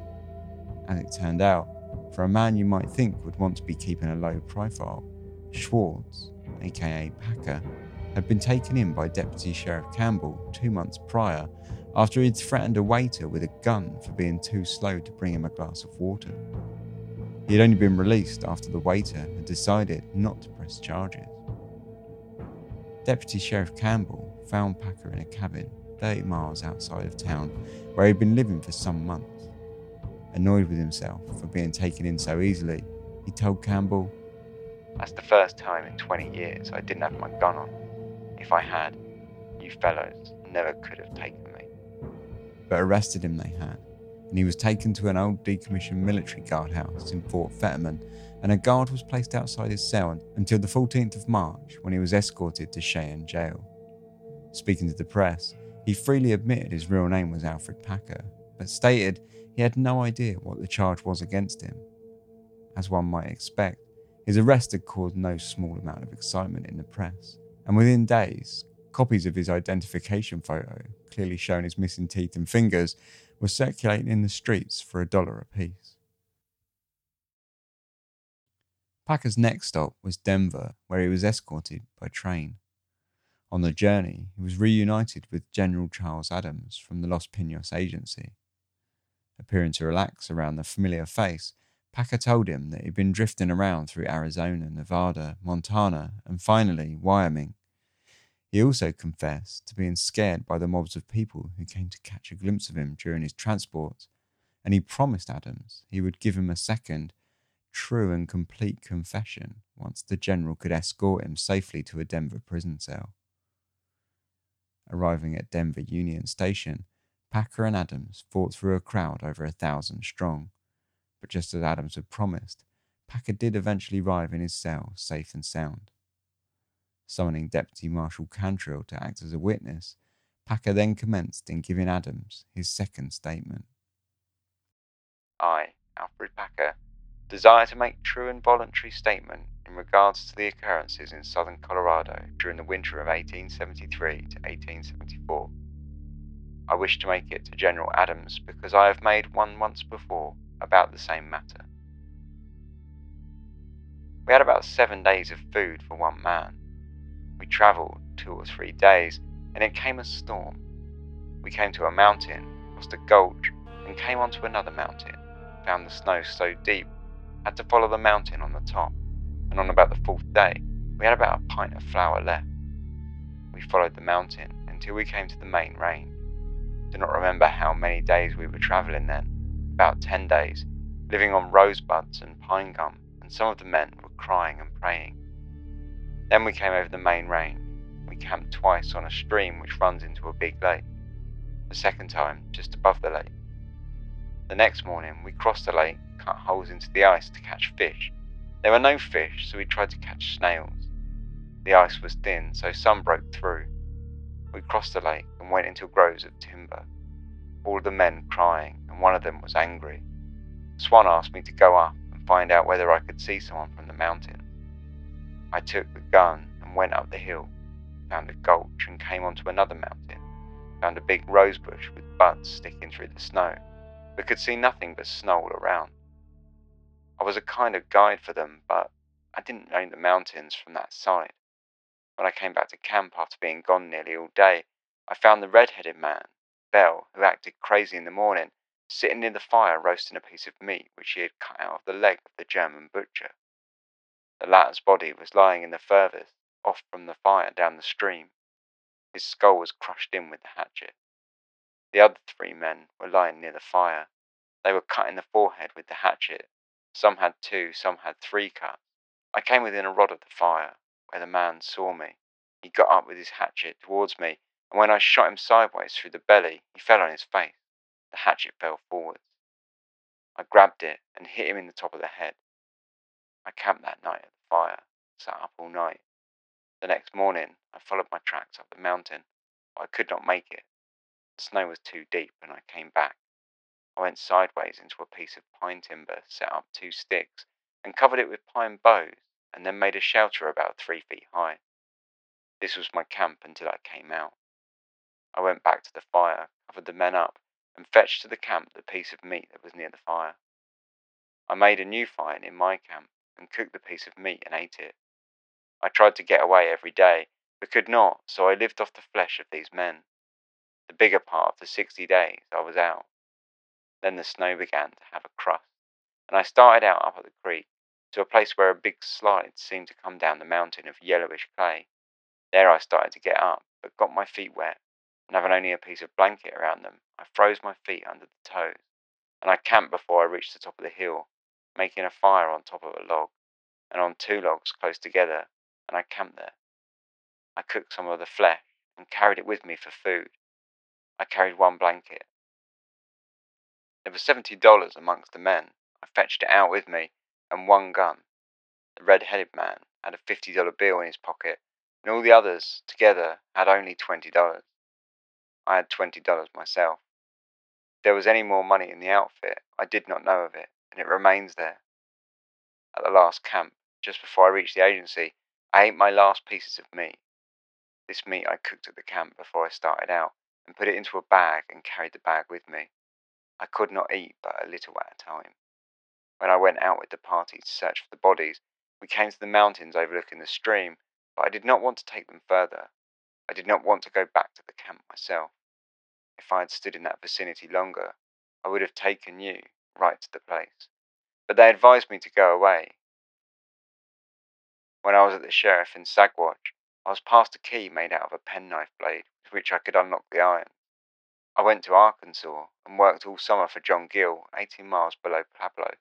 A: As it turned out, for a man you might think would want to be keeping a low profile, Schwartz, aka Packer, had been taken in by Deputy Sheriff Campbell two months prior after he'd threatened a waiter with a gun for being too slow to bring him a glass of water. He had only been released after the waiter had decided not to press charges. Deputy Sheriff Campbell found Packer in a cabin 30 miles outside of town where he'd been living for some months. Annoyed with himself for being taken in so easily, he told Campbell,
B: That's the first time in 20 years I didn't have my gun on. If I had, you fellows never could have taken.
A: But arrested him they had, and he was taken to an old decommissioned military guardhouse in Fort Fetterman, and a guard was placed outside his cell until the 14th of March when he was escorted to Cheyenne Jail.
B: Speaking to the press, he freely admitted his real name was Alfred Packer, but stated he had no idea what the charge was against him. As one might expect, his arrest had caused no small amount of excitement in the press, and within days, copies of his identification photo, clearly showing his missing teeth and fingers, were circulating in the streets for a dollar apiece. Packer's next stop was Denver, where he was escorted by train. On the journey, he was reunited with General Charles Adams from the Los Pinos Agency. Appearing to relax around the familiar face, Packer told him that he'd been drifting around through Arizona, Nevada, Montana, and finally Wyoming. He also confessed to being scared by the mobs of people who came to catch a glimpse of him during his transport, and he promised Adams he would give him a second, true and complete confession once the general could escort him safely to a Denver prison cell. Arriving at Denver Union Station, Packer and Adams fought through a crowd over a thousand strong. But just as Adams had promised, Packer did eventually arrive in his cell safe and sound. Summoning Deputy Marshal Cantrill to act as a witness, Packer then commenced in giving Adams his second statement.
A: I, Alfred Packer, desire to make true and voluntary statement in regards to the occurrences in southern Colorado during the winter of 1873 to 1874. I wish to make it to General Adams because I have made one once before about the same matter. We had about seven days of food for one man. We travelled two or three days, and it came a storm. We came to a mountain, crossed a gulch, and came onto another mountain. Found the snow so deep, had to follow the mountain on the top and on about the fourth day, we had about a pint of flour left. We followed the mountain until we came to the main range. Do not remember how many days we were travelling then, about ten days, living on rosebuds and pine gum, and some of the men were crying and praying. Then we came over the main range. We camped twice on a stream which runs into a big lake, the second time just above the lake. The next morning we crossed the lake, cut holes into the ice to catch fish, there were no fish, so we tried to catch snails. The ice was thin, so some broke through. We crossed the lake and went into groves of timber. All the men crying, and one of them was angry. Swan asked me to go up and find out whether I could see someone from the mountain. I took the gun and went up the hill, found a gulch and came onto another mountain, found a big rosebush with buds sticking through the snow, but could see nothing but snow all around. I was a kind of guide for them, but I didn't know the mountains from that side. When I came back to camp after being gone nearly all day, I found the red-headed man, Bell, who acted crazy in the morning, sitting near the fire roasting a piece of meat which he had cut out of the leg of the German butcher. The latter's body was lying in the furthest, off from the fire down the stream. His skull was crushed in with the hatchet. The other three men were lying near the fire. They were cut in the forehead with the hatchet some had two, some had three cuts. I came within a rod of the fire, where the man saw me. He got up with his hatchet towards me, and when I shot him sideways through the belly, he fell on his face. The hatchet fell forwards. I grabbed it and hit him in the top of the head. I camped that night at the fire, sat up all night. The next morning, I followed my tracks up the mountain, but I could not make it. The snow was too deep, and I came back. I went sideways into a piece of pine timber, set up two sticks, and covered it with pine boughs, and then made a shelter about three feet high. This was my camp until I came out. I went back to the fire, covered the men up, and fetched to the camp the piece of meat that was near the fire. I made a new fire near my camp and cooked the piece of meat and ate it. I tried to get away every day, but could not, so I lived off the flesh of these men. The bigger part of the sixty days I was out. Then the snow began to have a crust, and I started out up at the creek to a place where a big slide seemed to come down the mountain of yellowish clay. There I started to get up, but got my feet wet, and having only a piece of blanket around them, I froze my feet under the toes, and I camped before I reached the top of the hill, making a fire on top of a log, and on two logs close together, and I camped there. I cooked some of the flesh and carried it with me for food. I carried one blanket, there was seventy dollars amongst the men. I fetched it out with me, and one gun. The red headed man had a fifty dollar bill in his pocket,
B: and all the others together had only $20. I had $20 myself. If there was any more money in the outfit, I did not know of it, and it remains there. At the last camp, just before I reached the agency, I ate my last pieces of meat. This meat I cooked at the camp before I started out and put it into a bag and carried the bag with me. I could not eat but a little at a time. When I went out with the party to search for the bodies, we came to the mountains overlooking the stream, but I did not want to take them further. I did not want to go back to the camp myself. If I had stood in that vicinity longer, I would have taken you right to the place. But they advised me to go away. When I was at the sheriff in Saguache, I was passed a key made out of a penknife blade with which I could unlock the iron. I went to Arkansas and worked all summer for John Gill, 18 miles below Pueblo.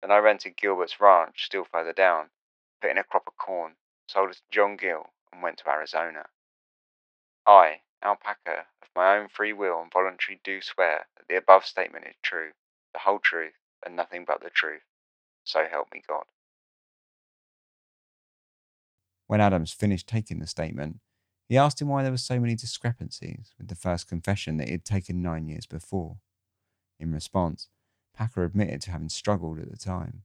B: Then I rented Gilbert's ranch still further down, put in a crop of corn, sold it to John Gill, and went to Arizona. I, Alpaca, of my own free will and voluntary do swear that the above statement is true, the whole truth, and nothing but the truth. So help me God.
A: When Adams finished taking the statement, he asked him why there were so many discrepancies with the first confession that he had taken nine years before. In response, Packer admitted to having struggled at the time.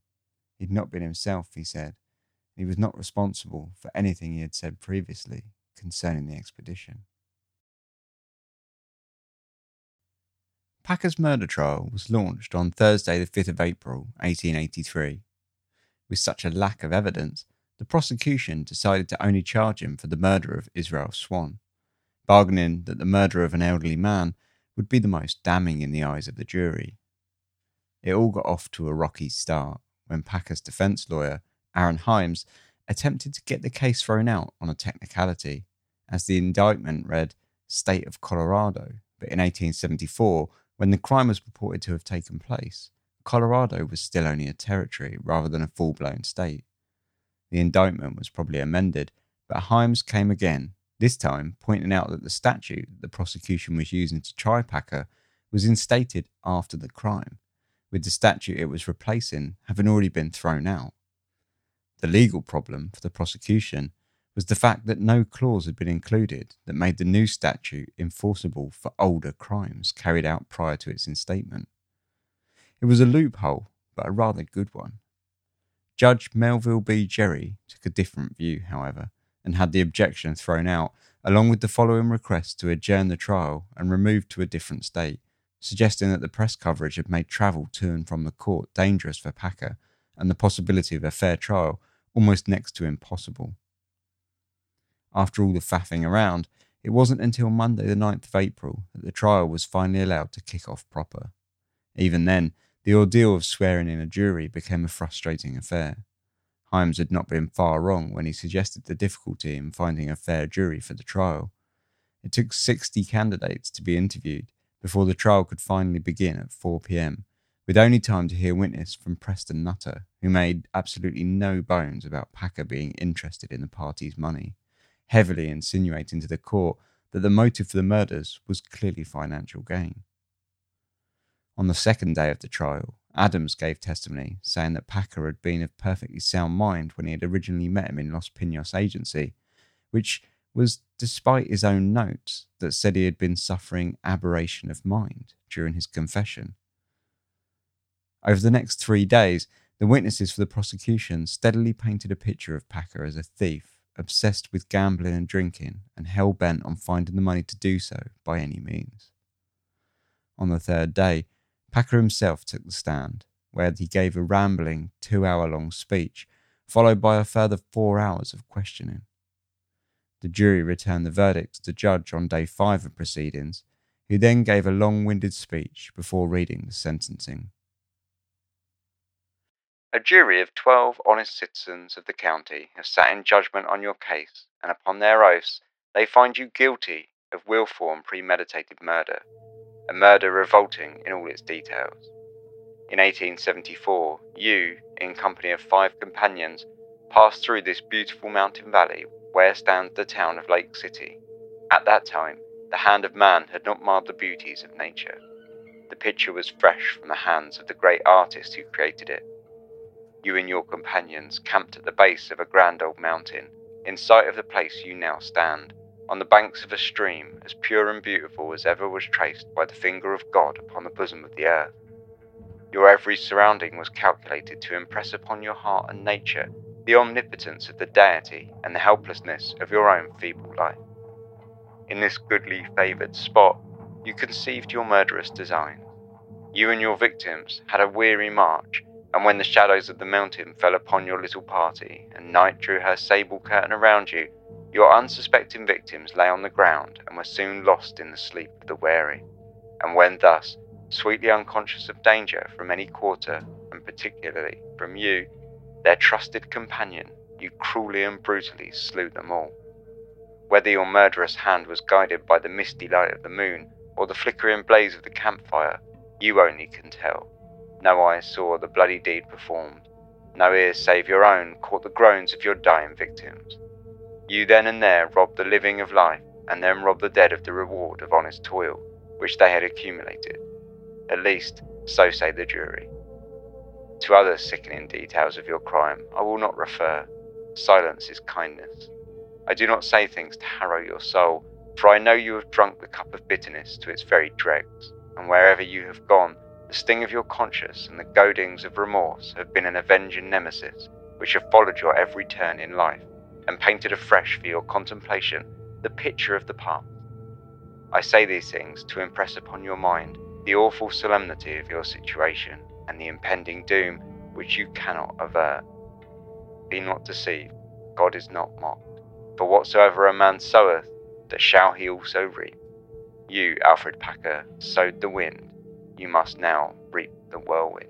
A: He'd not been himself, he said, he was not responsible for anything he had said previously concerning the expedition. Packer's murder trial was launched on Thursday, the 5th of April, 1883. With such a lack of evidence, the prosecution decided to only charge him for the murder of Israel Swan, bargaining that the murder of an elderly man would be the most damning in the eyes of the jury. It all got off to a rocky start when Packer's defense lawyer, Aaron Himes, attempted to get the case thrown out on a technicality, as the indictment read State of Colorado. But in 1874, when the crime was purported to have taken place, Colorado was still only a territory rather than a full blown state. The indictment was probably amended, but Himes came again, this time pointing out that the statute the prosecution was using to try Packer was instated after the crime, with the statute it was replacing having already been thrown out. The legal problem for the prosecution was the fact that no clause had been included that made the new statute enforceable for older crimes carried out prior to its instatement. It was a loophole, but a rather good one. Judge Melville B. Gerry took a different view, however, and had the objection thrown out, along with the following request to adjourn the trial and remove to a different state, suggesting that the press coverage had made travel to and from the court dangerous for Packer and the possibility of a fair trial almost next to impossible. After all the faffing around, it wasn't until Monday, the 9th of April, that the trial was finally allowed to kick off proper. Even then, the ordeal of swearing in a jury became a frustrating affair. Himes had not been far wrong when he suggested the difficulty in finding a fair jury for the trial. It took 60 candidates to be interviewed, before the trial could finally begin at 4 pm, with only time to hear witness from Preston Nutter, who made absolutely no bones about Packer being interested in the party's money, heavily insinuating to the court that the motive for the murders was clearly financial gain. On the second day of the trial, Adams gave testimony saying that Packer had been of perfectly sound mind when he had originally met him in Los Pinos agency, which was despite his own notes that said he had been suffering aberration of mind during his confession. Over the next three days, the witnesses for the prosecution steadily painted a picture of Packer as a thief, obsessed with gambling and drinking, and hell bent on finding the money to do so by any means. On the third day, Packer himself took the stand, where he gave a rambling, two hour long speech, followed by a further four hours of questioning. The jury returned the verdict to the judge on day five of proceedings, who then gave a long winded speech before reading the sentencing.
B: A jury of twelve honest citizens of the county have sat in judgment on your case, and upon their oaths they find you guilty of wilful and premeditated murder, a murder revolting in all its details. In 1874, you, in company of five companions, passed through this beautiful mountain valley where stands the town of Lake City. At that time, the hand of man had not marred the beauties of nature. The picture was fresh from the hands of the great artist who created it. You and your companions camped at the base of a grand old mountain
A: in sight of the place you now stand, on the banks of a stream as pure and beautiful as ever was traced by the finger of God upon the bosom of the earth. Your every surrounding was calculated to impress upon your heart and nature the omnipotence of the deity and the helplessness of your own feeble life. In this goodly favoured spot, you conceived your murderous design. You and your victims had a weary march, and when the shadows of the mountain fell upon your little party, and night drew her sable curtain around you, your unsuspecting victims lay on the ground and were soon lost in the sleep of the weary. And when thus, sweetly unconscious of danger from any quarter, and particularly from you, their trusted companion, you cruelly and brutally slew them all. Whether your murderous hand was guided by the misty light of the moon or the flickering blaze of the campfire, you only can tell. No eyes saw the bloody deed performed. No ear save your own caught the groans of your dying victims. You then and there robbed the living of life, and then robbed the dead of the reward of honest toil, which they had accumulated. At least, so say the jury. To other sickening details of your crime I will not refer. Silence is kindness. I do not say things to harrow your soul, for I know you have drunk the cup of bitterness to its very dregs, and wherever you have gone, the sting of your conscience and the goadings of remorse have been an avenging nemesis which have followed your every turn in life, and painted afresh for your contemplation the picture of the past. I say these things to impress upon your mind the awful solemnity of your situation and the impending doom which you cannot avert. Be not deceived, God is not mocked. For whatsoever a man soweth, that shall he also reap. You, Alfred Packer, sowed the wind, you must now reap the whirlwind.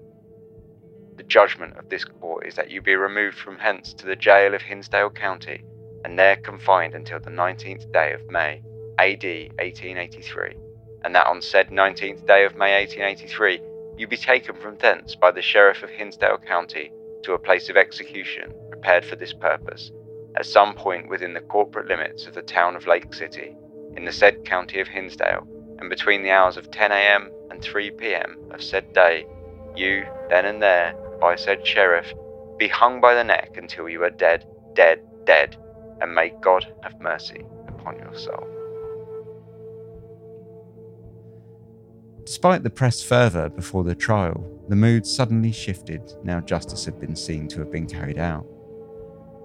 A: The judgment of this court is that you be removed from hence to the jail of Hinsdale County, and there confined until the 19th day of May, AD 1883, and that on said 19th day of May 1883 you be taken from thence by the Sheriff of Hinsdale County to a place of execution prepared for this purpose, at some point within the corporate limits of the town of Lake City, in the said county of Hinsdale, and between the hours of 10 a.m and 3 pm of said day, you, then and there, by said sheriff, be hung by the neck until you are dead, dead, dead, and may God have mercy upon your soul.
B: Despite the press fervour before the trial, the mood suddenly shifted now justice had been seen to have been carried out.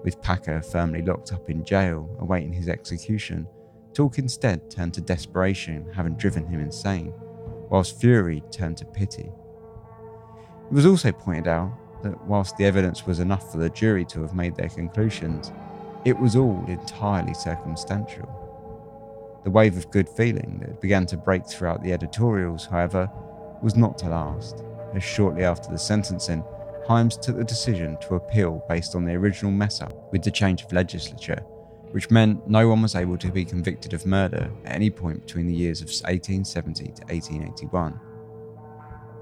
B: With Packer firmly locked up in jail awaiting his execution, talk instead turned to desperation having driven him insane whilst fury turned to pity. It was also pointed out that whilst the evidence was enough for the jury to have made their conclusions, it was all entirely circumstantial. The wave of good feeling that began to break throughout the editorials, however, was not to last, as shortly after the sentencing, Himes took the decision to appeal based on the original mess up with the change of legislature which meant no one was able to be convicted of murder at any point between the years of 1870 to 1881.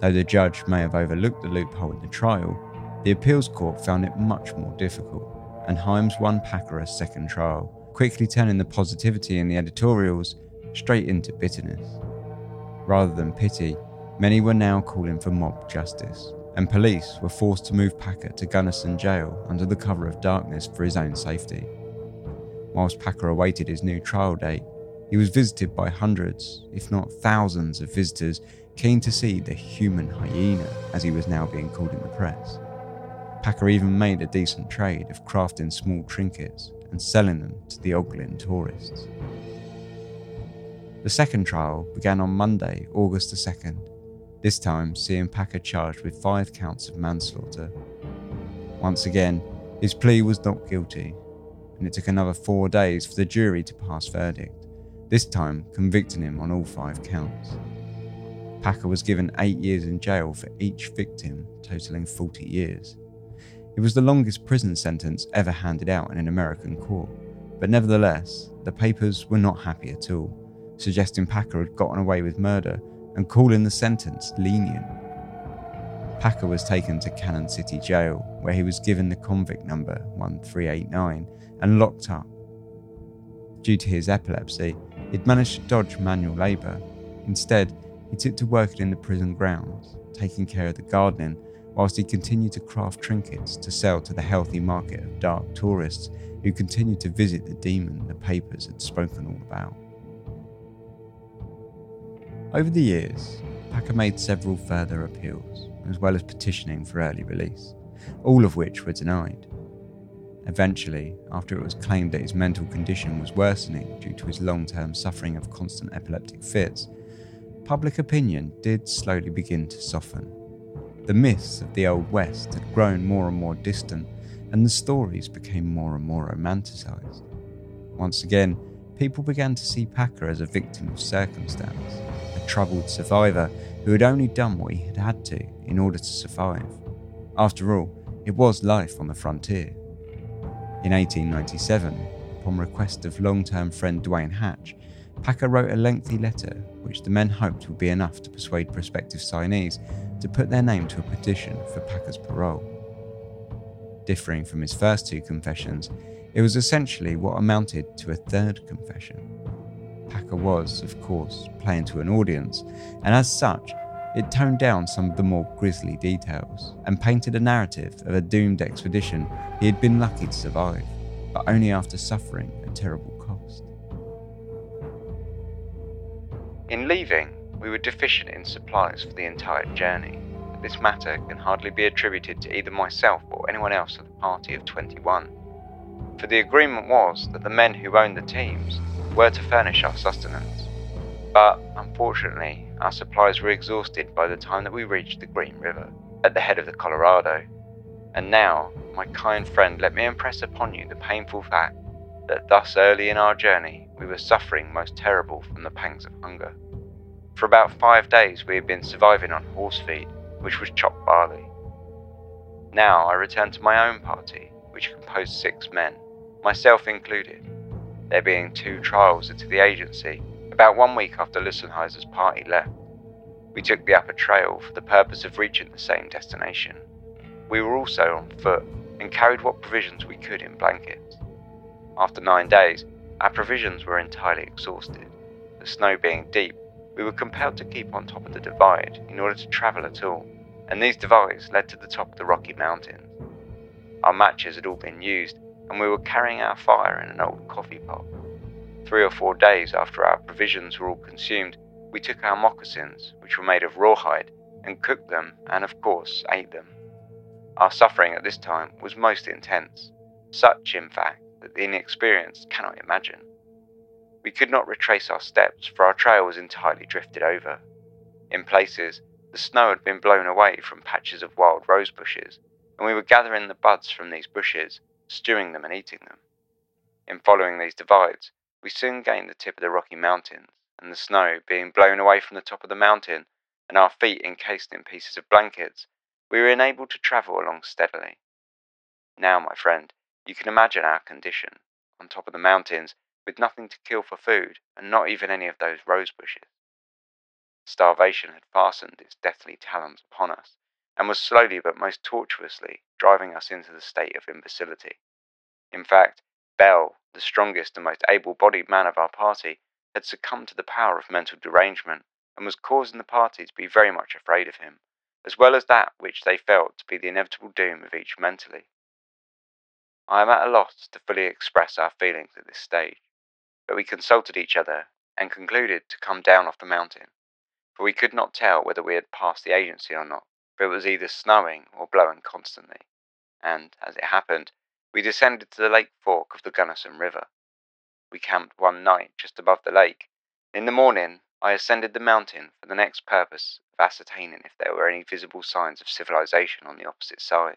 B: Though the judge may have overlooked the loophole in the trial, the appeals court found it much more difficult, and Himes won Packer a second trial, quickly turning the positivity in the editorials straight into bitterness. Rather than pity, many were now calling for mob justice, and police were forced to move Packer to Gunnison Jail under the cover of darkness for his own safety. Whilst Packer awaited his new trial date, he was visited by hundreds, if not thousands, of visitors keen to see the human hyena, as he was now being called in the press. Packer even made a decent trade of crafting small trinkets and selling them to the ogling tourists. The second trial began on Monday, August the 2nd, this time seeing Packer charged with five counts of manslaughter. Once again, his plea was not guilty, and it took another four days for the jury to pass verdict, this time convicting him on all five counts. Packer was given eight years in jail for each victim, totaling 40 years. It was the longest prison sentence ever handed out in an American court, but nevertheless, the papers were not happy at all, suggesting Packer had gotten away with murder and calling the sentence lenient. Packer was taken to Cannon City Jail, where he was given the convict number 1389 and locked up. Due to his epilepsy, he'd managed to dodge manual labour. Instead, he took to working in the prison grounds, taking care of the gardening, whilst he continued to craft trinkets to sell to the healthy market of dark tourists who continued to visit the demon the papers had spoken all about. Over the years, Packer made several further appeals, as well as petitioning for early release, all of which were denied. Eventually, after it was claimed that his mental condition was worsening due to his long term suffering of constant epileptic fits, public opinion did slowly begin to soften. The myths of the Old West had grown more and more distant, and the stories became more and more romanticised. Once again, people began to see Packer as a victim of circumstance, a troubled survivor who had only done what he had had to in order to survive. After all, it was life on the frontier. In 1897, upon request of long term friend Dwayne Hatch, Packer wrote a lengthy letter which the men hoped would be enough to persuade prospective signees to put their name to a petition for Packer's parole. Differing from his first two confessions, it was essentially what amounted to a third confession. Packer was, of course, playing to an audience, and as such, it toned down some of the more grisly details and painted a narrative of a doomed expedition he had been lucky to survive, but only after suffering a terrible cost.
A: In leaving, we were deficient in supplies for the entire journey. This matter can hardly be attributed to either myself or anyone else of the party of 21. For the agreement was that the men who owned the teams were to furnish our sustenance. But unfortunately, our supplies were exhausted by the time that we reached the Green River, at the head of the Colorado. And now, my kind friend, let me impress upon you the painful fact that thus early in our journey we were suffering most terrible from the pangs of hunger. For about five days we had been surviving on horse feed, which was chopped barley. Now I returned to my own party, which composed six men, myself included, there being two trials into the agency about one week after Lussenheiser's party left, we took the upper trail for the purpose of reaching the same destination. We were also on foot and carried what provisions we could in blankets. After nine days, our provisions were entirely exhausted. The snow being deep, we were compelled to keep on top of the divide in order to travel at all, and these divides led to the top of the Rocky Mountains. Our matches had all been used, and we were carrying our fire in an old coffee pot. Three or four days after our provisions were all consumed, we took our moccasins, which were made of rawhide, and cooked them and, of course, ate them. Our suffering at this time was most intense, such, in fact, that the inexperienced cannot imagine. We could not retrace our steps, for our trail was entirely drifted over. In places, the snow had been blown away from patches of wild rose bushes, and we were gathering the buds from these bushes, stewing them and eating them. In following these divides, we soon gained the tip of the Rocky Mountains, and the snow being blown away from the top of the mountain, and our feet encased in pieces of blankets, we were enabled to travel along steadily. Now, my friend, you can imagine our condition, on top of the mountains, with nothing to kill for food, and not even any of those rose bushes. Starvation had fastened its deathly talons upon us, and was slowly but most tortuously driving us into the state of imbecility. In fact, Bell, the strongest and most able bodied man of our party, had succumbed to the power of mental derangement and was causing the party to be very much afraid of him, as well as that which they felt to be the inevitable doom of each mentally. I am at a loss to fully express our feelings at this stage, but we consulted each other and concluded to come down off the mountain, for we could not tell whether we had passed the agency or not, it was either snowing or blowing constantly, and, as it happened, we descended to the lake fork of the Gunnison River. We camped one night just above the lake. In the morning, I ascended the mountain for the next purpose of ascertaining if there were any visible signs of civilization on the opposite side.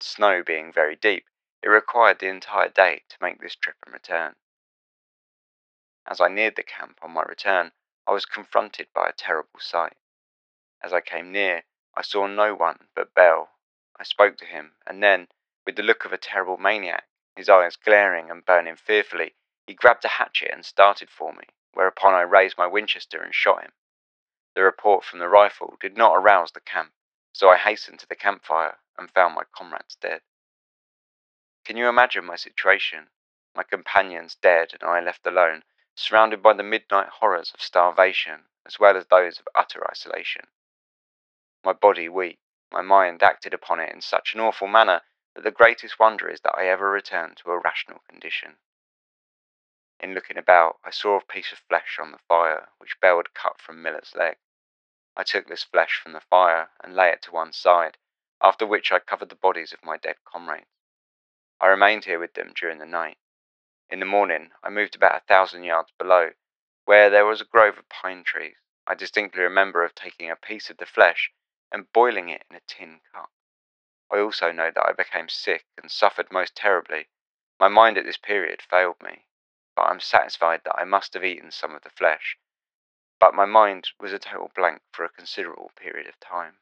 A: The snow being very deep, it required the entire day to make this trip and return. As I neared the camp on my return, I was confronted by a terrible sight. As I came near, I saw no one but Bell. I spoke to him, and then, with the look of a terrible maniac, his eyes glaring and burning fearfully, he grabbed a hatchet and started for me, whereupon I raised my Winchester and shot him. The report from the rifle did not arouse the camp, so I hastened to the campfire and found my comrades dead. Can you imagine my situation? My companions dead and I left alone, surrounded by the midnight horrors of starvation as well as those of utter isolation. My body weak,
B: My mind acted upon it in such an awful manner that the greatest wonder is that I ever returned to a rational condition. In looking about, I saw a piece of flesh on the fire which Bell had cut from Miller's leg. I took this flesh from the fire and lay it to one side, after which I covered the bodies of my dead comrades. I remained here with them during the night. In the morning, I moved about a thousand yards below, where there was a grove of pine trees. I distinctly remember of taking a piece of the flesh and boiling it in a tin cup. I also know that I became sick and suffered most terribly. My mind at this period failed me, but I am satisfied that I must have eaten some of the flesh, but my mind was a total blank for a considerable period of time.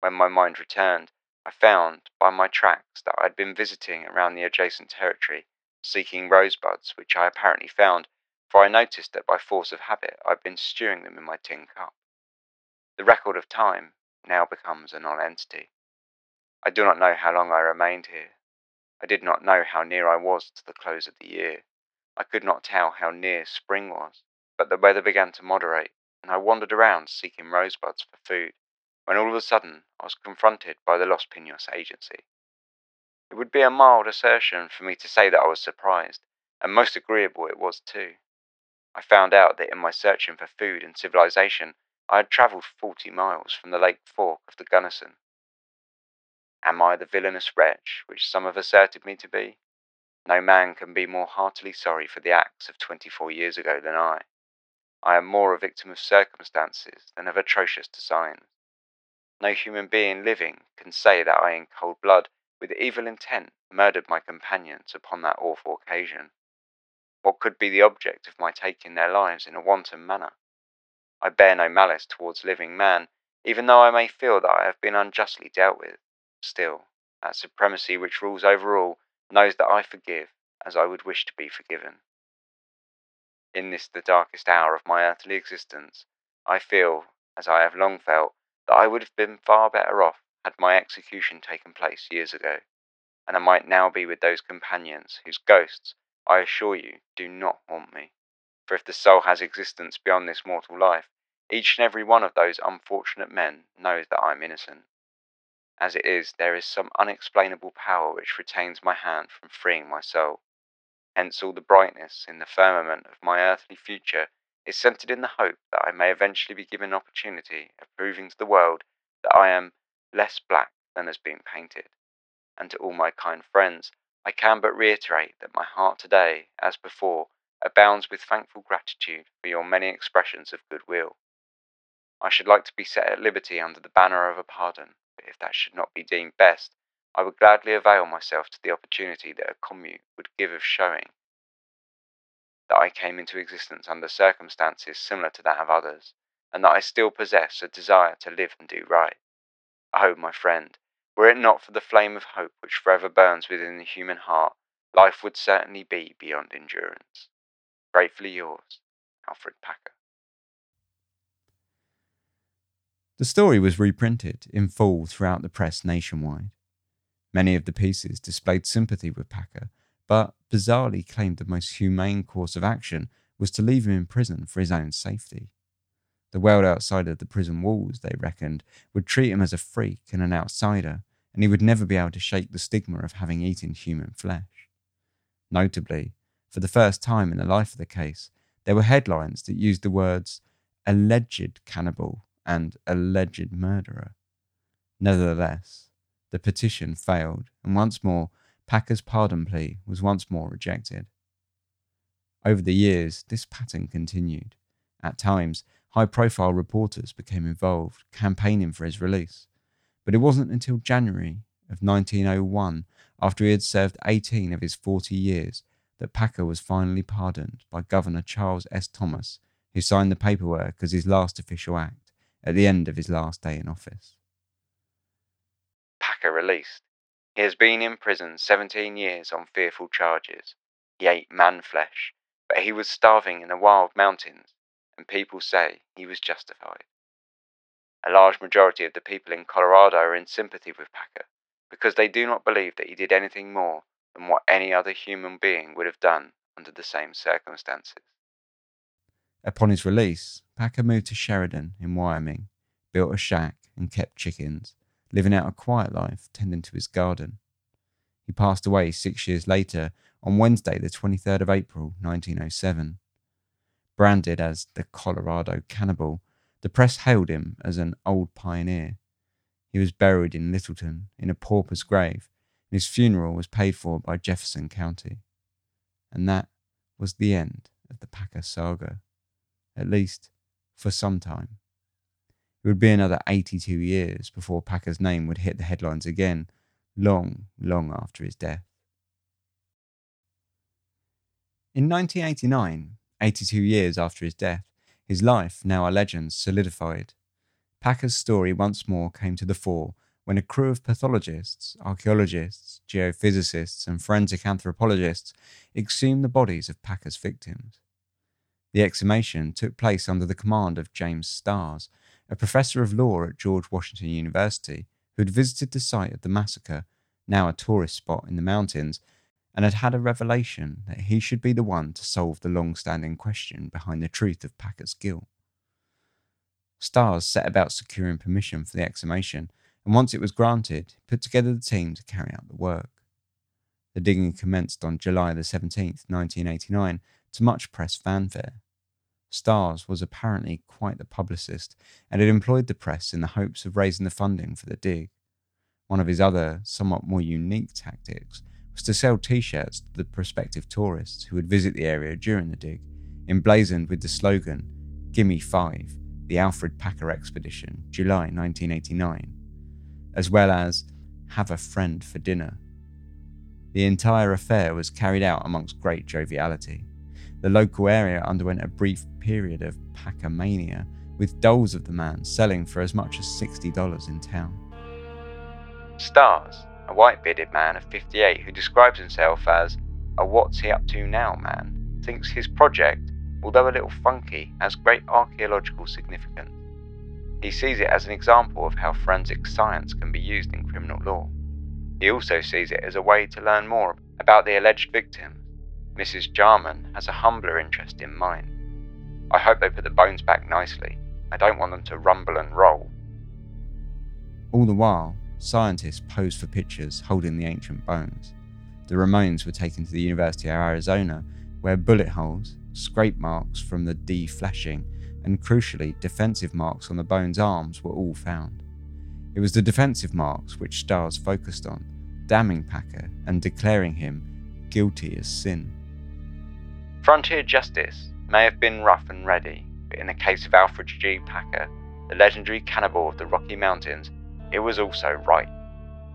B: When my mind returned, I found by my tracks that I had been visiting around the adjacent territory, seeking rosebuds, which I apparently found, for I noticed that by force of habit I had been stewing them in my tin cup. The record of time now becomes a nonentity. I do not know how long I remained here. I did not know how near I was to the close of the year. I could not tell how near spring was but the weather began to moderate, and I wandered around seeking rosebuds for food, when all of a sudden I was confronted by the Los Pinos agency. It would be a mild assertion for me to say that I was surprised, and most agreeable it was too. I found out that in my searching for food and civilization, I had travelled forty miles from the lake fork of the Gunnison. Am I the villainous wretch which some have asserted me to be? No man can be more heartily sorry for the acts of twenty four years ago than I. I am more a victim of circumstances than of atrocious designs. No human being living can say that I in cold blood, with evil intent, murdered my companions upon that awful occasion. What could be the object of my taking their lives in a wanton manner? I bear no malice towards living man, even though I may feel that I have been unjustly dealt with. Still, that supremacy which rules over all knows that I forgive as I would wish to be forgiven. In this the darkest hour of my earthly existence, I feel, as I have long felt, that I would have been far better off had my execution taken place years ago, and I might now be with those companions whose ghosts, I assure you, do not haunt me. For if the soul has existence beyond this mortal life, each and every one of those unfortunate men knows that I am innocent. As it is, there is some unexplainable power which retains my hand from freeing my soul. Hence all the brightness in the firmament of my earthly future is centered in the hope that I may eventually be given an opportunity of proving to the world that I am less black than has been painted. And to all my kind friends, I can but reiterate that my heart today, as before, abounds with thankful gratitude for your many expressions of goodwill. I should like to be set at liberty under the banner of a pardon, but if that should not be deemed best, I would gladly avail myself to the opportunity that a commute would give of showing that I came into existence under circumstances similar to that of others, and that I still possess a desire to live and do right. Oh, my friend, were it not for the flame of hope which forever burns within the human heart, life would certainly be beyond endurance. Gratefully yours, Alfred Packer.
A: The story was reprinted in full throughout the press nationwide. Many of the pieces displayed sympathy with Packer, but bizarrely claimed the most humane course of action was to leave him in prison for his own safety. The world outside of the prison walls, they reckoned, would treat him as a freak and an outsider, and he would never be able to shake the stigma of having eaten human flesh. Notably, for the first time in the life of the case, there were headlines that used the words alleged cannibal and alleged murderer. Nevertheless, the petition failed, and once more, Packer's pardon plea was once more rejected. Over the years, this pattern continued. At times, high profile reporters became involved, campaigning for his release. But it wasn't until January of 1901, after he had served 18 of his 40 years, that Packer was finally pardoned by Governor Charles S. Thomas, who signed the paperwork as his last official act at the end of his last day in office Packer
B: released. He has been in prison 17 years on fearful charges. He ate man flesh, but he was starving in the wild mountains, and people say he was justified. A large majority of the people in Colorado are in sympathy with Packer because they do not believe that he did anything more than what any other human being would have done under the same circumstances.
A: Upon his release, Packer moved to Sheridan in Wyoming, built a shack, and kept chickens
B: living out a quiet life, tending to his garden. He passed away six years later on Wednesday, the 23rd of April, 1907. Branded as the Colorado Cannibal, the press hailed him as an old pioneer. He was buried in Littleton in a pauper's grave, and his funeral was paid for by Jefferson County. And that was the end of the Packer saga, at least for some time. It would be another 82 years before Packer's name would hit the headlines again, long, long after his death. In 1989, 82 years after his death, his life, now a legend, solidified. Packer's story once more came to the fore when a crew of pathologists, archaeologists, geophysicists, and forensic anthropologists exhumed the bodies of Packer's victims. The exhumation took place under the command of James Starrs, a professor of law at George Washington University who had visited the site of the massacre, now a tourist spot in the mountains, and had had a revelation that he should be the one to solve the long standing question behind the truth of Packer's guilt. Starrs set about securing permission for the exhumation, and once it was granted, put together the team to carry out the work. The digging commenced on July the 17th, 1989, to much press fanfare. Starrs was apparently quite the publicist and had employed the press in the hopes of raising the funding for the dig. One of his other, somewhat more unique tactics was to sell t shirts to the prospective tourists who would visit the area during the dig, emblazoned with the slogan, Gimme Five, the Alfred Packer Expedition, July 1989, as well as Have a Friend for Dinner. The entire affair was carried out amongst great joviality. The local area underwent a brief period of Packer mania, with dolls of the man selling for as much as $60 in town.
A: Starrs, a white bearded man of 58 who describes himself as a what's he up to now man, thinks his project, although a little funky, has great archaeological significance. He sees it as an example of how forensic science can be used in criminal law. He also sees it as a way to learn more about the alleged victims Mrs. Jarman has a humbler interest in mine. I hope they put the bones back nicely. I don't want them to rumble and roll.
B: All the while, scientists posed for pictures holding the ancient bones. The remains were taken to the University of Arizona, where bullet holes, scrape marks from the defleshing, and crucially, defensive marks on the bone's arms were all found. It was the defensive marks which Starrs focused on, damning Packer and declaring him guilty as sin.
A: Frontier justice may have been rough and ready, but in the case of Alfred G. Packer, the legendary cannibal of the Rocky Mountains, it was also right.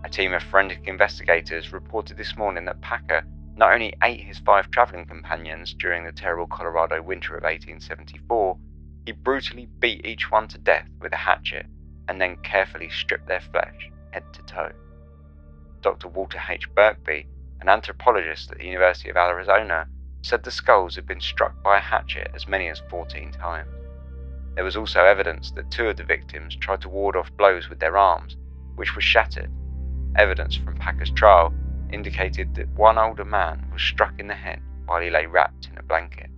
A: A team of forensic investigators reported this morning that Packer not only ate his five travelling companions during the terrible Colorado winter of 1874, he brutally beat each one to death with a hatchet and then carefully stripped their flesh head to toe. Dr. Walter H. Birkby, an anthropologist at the University of Arizona, said the skulls had been struck by a hatchet as many as 14 times. There was also evidence that two of the victims tried to ward off blows with their arms, which were shattered. Evidence from Packer's trial indicated that one older man was struck in the head while he lay wrapped in a blanket.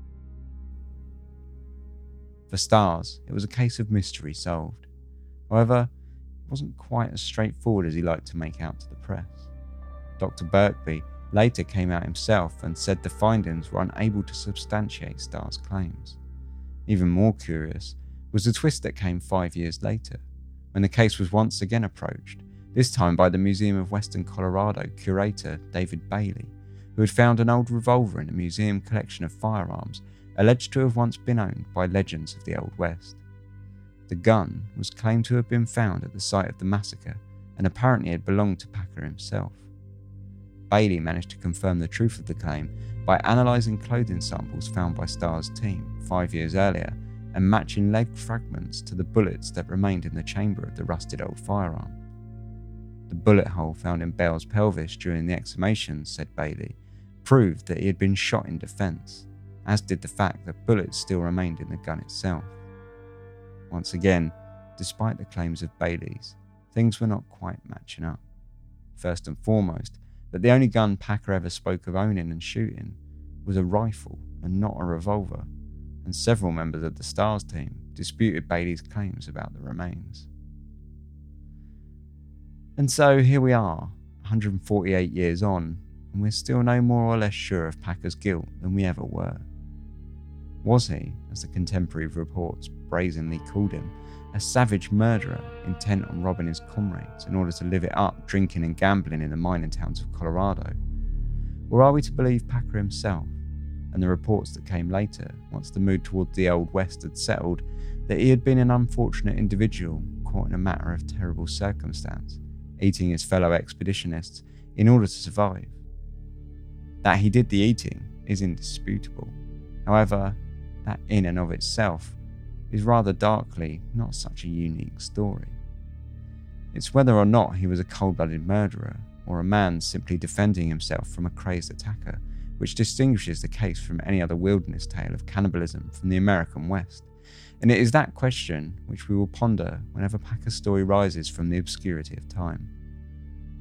B: For Starrs, it was a case of mystery solved. However, it wasn't quite as straightforward as he liked to make out to the press. Dr. Birkby later came out himself and said the findings were unable to substantiate Starrs' claims. Even more curious was the twist that came five years later, when the case was once again approached, this time by the Museum of Western Colorado curator David Bailey, who had found an old revolver in a museum collection of firearms alleged to have once been owned by legends of the Old West. The gun was claimed to have been found at the site of the massacre and apparently had belonged to Packer himself. Bailey managed to confirm the truth of the claim by analysing clothing samples found by Starrs' team five years earlier and matching leg fragments to the bullets that remained in the chamber of the rusted old firearm. The bullet hole found in Bell's pelvis during the exhumation, said Bailey, proved that he had been shot in defence, as did the fact that bullets still remained in the gun itself. Once again, despite the claims of Bailey's, things were not quite matching up. First and foremost, that the only gun Packer ever spoke of owning and shooting was a rifle and not a revolver, and several members of the Starrs team disputed Bailey's claims about the remains. And so here we are, 148 years on, and we're still no more or less sure of Packer's guilt than we ever were. Was he, as the contemporary reports brazenly called him, a savage murderer intent on robbing his comrades in order to live it up, drinking and gambling in the mining towns of Colorado? Or are we to believe Packer himself and the reports that came later, once the mood towards the Old West had settled, that he had been an unfortunate individual caught in a matter of terrible circumstance, eating his fellow expeditionists in order to survive? That he did the eating is indisputable. However, that in and of itself is rather darkly not such a unique story. It's whether or not he was a cold blooded murderer or a man simply defending himself from a crazed attacker, which distinguishes the case from any other wilderness tale of cannibalism from the American West. And it is that question which we will ponder whenever Packer's story rises from the obscurity of time.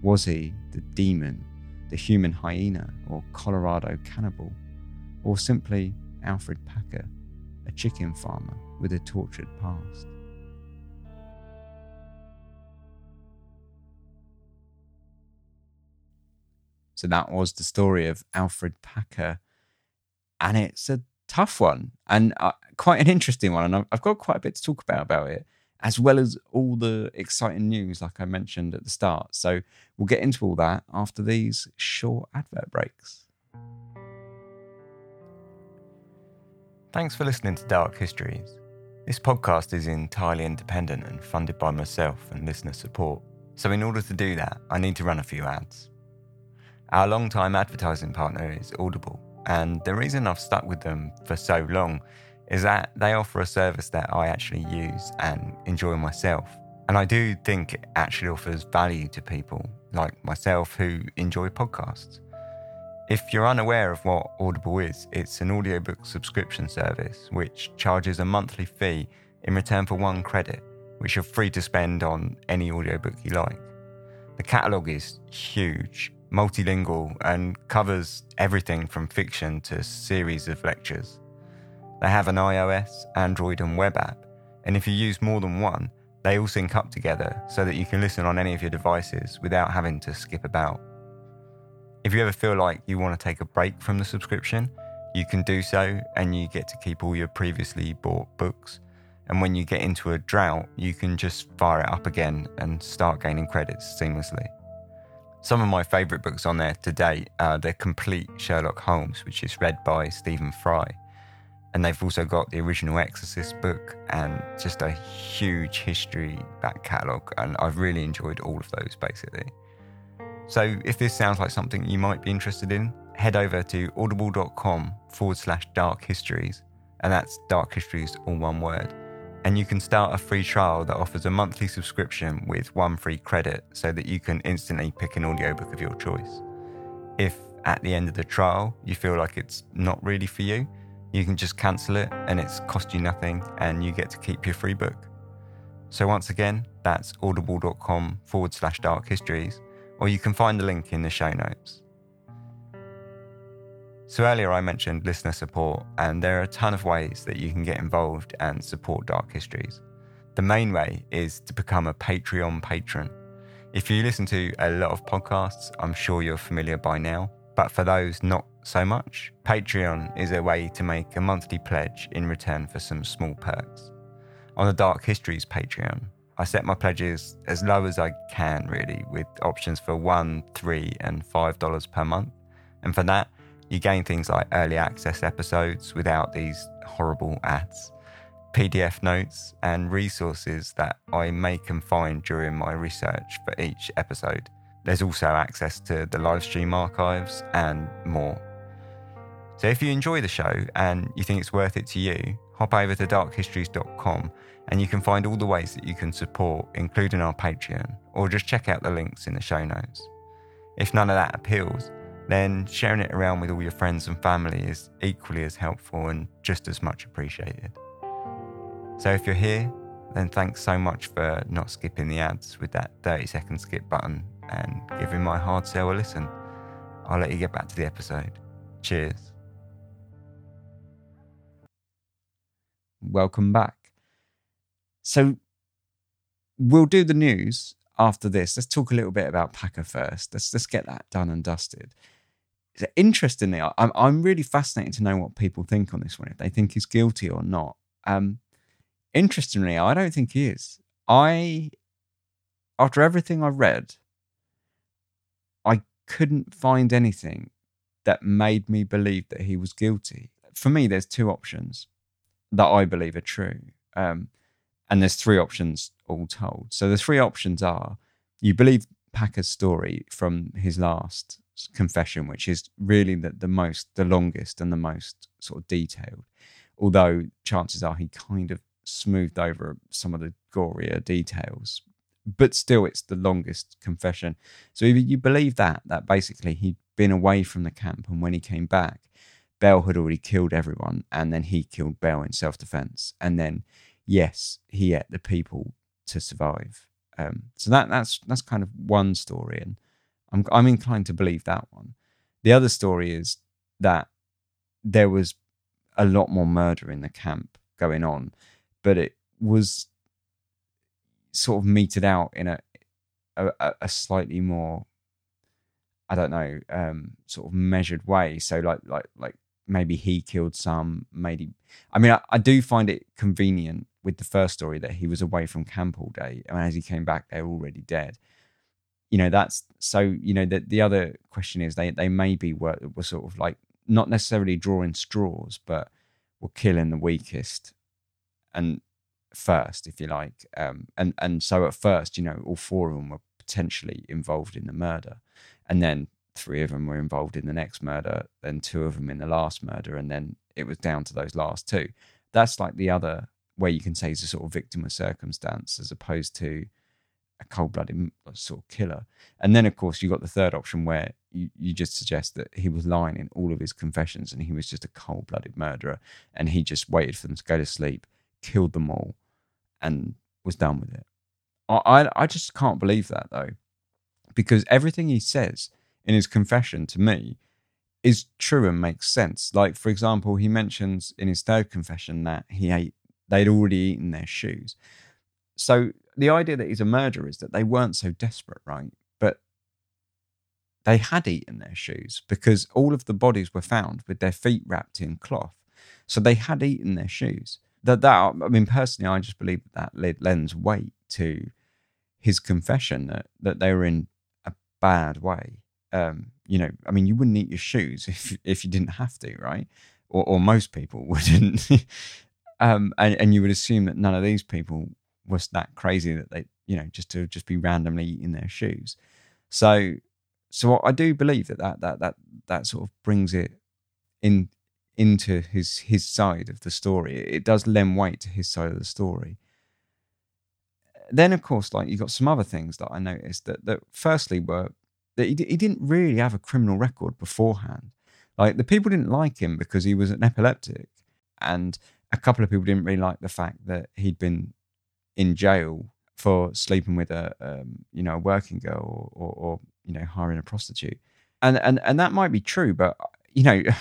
B: Was he the demon, the human hyena, or Colorado cannibal? Or simply Alfred Packer, a chicken farmer with a tortured past. So that was the story of Alfred Packer, and it's a tough one and uh, quite an interesting one, and I've, I've got quite a bit to talk about about it, as well as all the exciting news, like I mentioned at the start. So we'll get into all that after these short advert breaks. Thanks for listening to Dark Histories. This podcast is entirely independent and funded by myself and listener support. So, in order to do that, I need to run a few ads. Our long-time advertising partner is Audible, and the reason I've stuck with them for so long is that they offer a service that I actually use and enjoy myself. And I do think it actually offers value to people like myself who enjoy podcasts. If you're unaware of what Audible is, it's an audiobook subscription service which charges a monthly fee in return for one credit, which you're free to spend on any audiobook you like. The catalogue is huge, multilingual, and covers everything from fiction to series of lectures. They have an iOS, Android, and web app, and if you use more than one, they all sync up together so that you can listen on any of your devices without having to skip about. If you ever feel like you want to take a break from the subscription, you can do so and you get to keep all your previously bought books. And when you get into a drought, you can just fire it up again and start gaining credits seamlessly. Some of my favourite books on there to date are The Complete Sherlock Holmes, which is read by Stephen Fry. And they've also got the original Exorcist book and just a huge history back catalogue. And I've really enjoyed all of those basically. So if this sounds like something you might be interested in, head over to audible.com forward slash dark histories, and that's dark histories all one word. And you can start a free trial that offers a monthly subscription with one free credit so that you can instantly pick an audiobook of your choice. If at the end of the trial you feel like it's not really for you, you can just cancel it and it's cost you nothing and you get to keep your free book. So once again, that's audible.com forward slash dark histories or you can find the link in the show notes. So, earlier I mentioned listener support, and there are a ton of ways that you can get involved and support Dark Histories. The main way is to become a Patreon patron. If you listen to a lot of podcasts, I'm sure you're familiar by now, but for those not so much, Patreon is a way to make a monthly pledge in return for some small perks. On the Dark Histories Patreon, I set my pledges as low as I can, really, with options for one, three, and five dollars per month. And for that, you gain things like early access episodes without these horrible ads, PDF notes, and resources that I make and find during my research for each episode. There's also access to the live stream archives and more. So if you enjoy the show and you think it's worth it to you, hop over to darkhistories.com and you can find all the ways that you can support, including our Patreon, or just check out the links in the show notes. If none of that appeals, then sharing it around with all your friends and family is equally as helpful and just as much appreciated. So if you're here, then thanks so much for not skipping the ads with that 30 second skip button and giving my hard sell a listen. I'll let you get back to the episode. Cheers. Welcome back. So we'll do the news
C: after this, let's talk a little bit about Packer first. Let's let's get that done and dusted. Interestingly, I'm I'm really fascinated to know what people think on this one. If they think he's guilty or not. Um, interestingly, I don't think he is. I, after everything I read, I couldn't find anything that made me believe that he was guilty. For me, there's two options that I believe are true. Um, and there's three options all told. So the three options are you believe Packer's story from his last confession, which is really the, the most, the longest and the most sort of detailed. Although chances are he kind of smoothed over some of the gorier details, but still it's the longest confession. So if you believe that, that basically he'd been away from the camp and when he came back, Bell had already killed everyone and then he killed Bell in self defense. And then yes, he ate the people to survive. Um, so that that's that's kind of one story, and I'm I'm inclined to believe that one. The other story is that there was a lot more murder in the camp going on, but it was sort of meted out in a a, a slightly more I don't know um, sort of measured way. So like like like maybe he killed some, maybe I mean I, I do find it convenient with the first story that he was away from camp all day, and as he came back, they're already dead. You know, that's so. You know, the the other question is they they maybe were were sort of like not necessarily drawing straws, but were killing the weakest and first, if you like. Um, and and so at first, you know, all four of them were potentially involved in the murder, and then three of them were involved in the next murder, then two of them in the last murder, and then it was down to those last two. That's like the other where you can say he's a sort of victim of circumstance as opposed to a cold-blooded sort of killer. And then, of course, you got the third option where you, you just suggest that he was lying in all of his confessions and he was just a cold-blooded murderer and he just waited for them to go to sleep, killed them all, and was done with it. I, I, I just can't believe that though, because everything he says in his confession to me is true and makes sense. Like, for example, he mentions in his third confession that he ate they'd already eaten their shoes. So the idea that he's a murderer is that they weren't so desperate, right? But they had eaten their shoes because all of the bodies were found with their feet wrapped in cloth. So they had eaten their shoes. That that I mean, personally, I just believe that that lends weight to his confession that that they were in a bad way. Um, you know, I mean, you wouldn't eat your shoes if if you didn't have to, right? Or, or most people wouldn't. Um, and, and you would assume that none of these people was that crazy that they, you know, just to just be randomly in their shoes. So, so I do believe that that that that that sort of brings it in into his his side of the story. It does lend weight to his side of the story. Then, of course, like you got some other things that I noticed that that firstly were that he, he didn't really have a criminal record beforehand. Like the people didn't like him because he was an epileptic, and a couple of people didn't really like the fact that he'd been in jail for sleeping with a um, you know a working girl or, or, or, you know hiring a prostitute, and and and that might be true, but you know.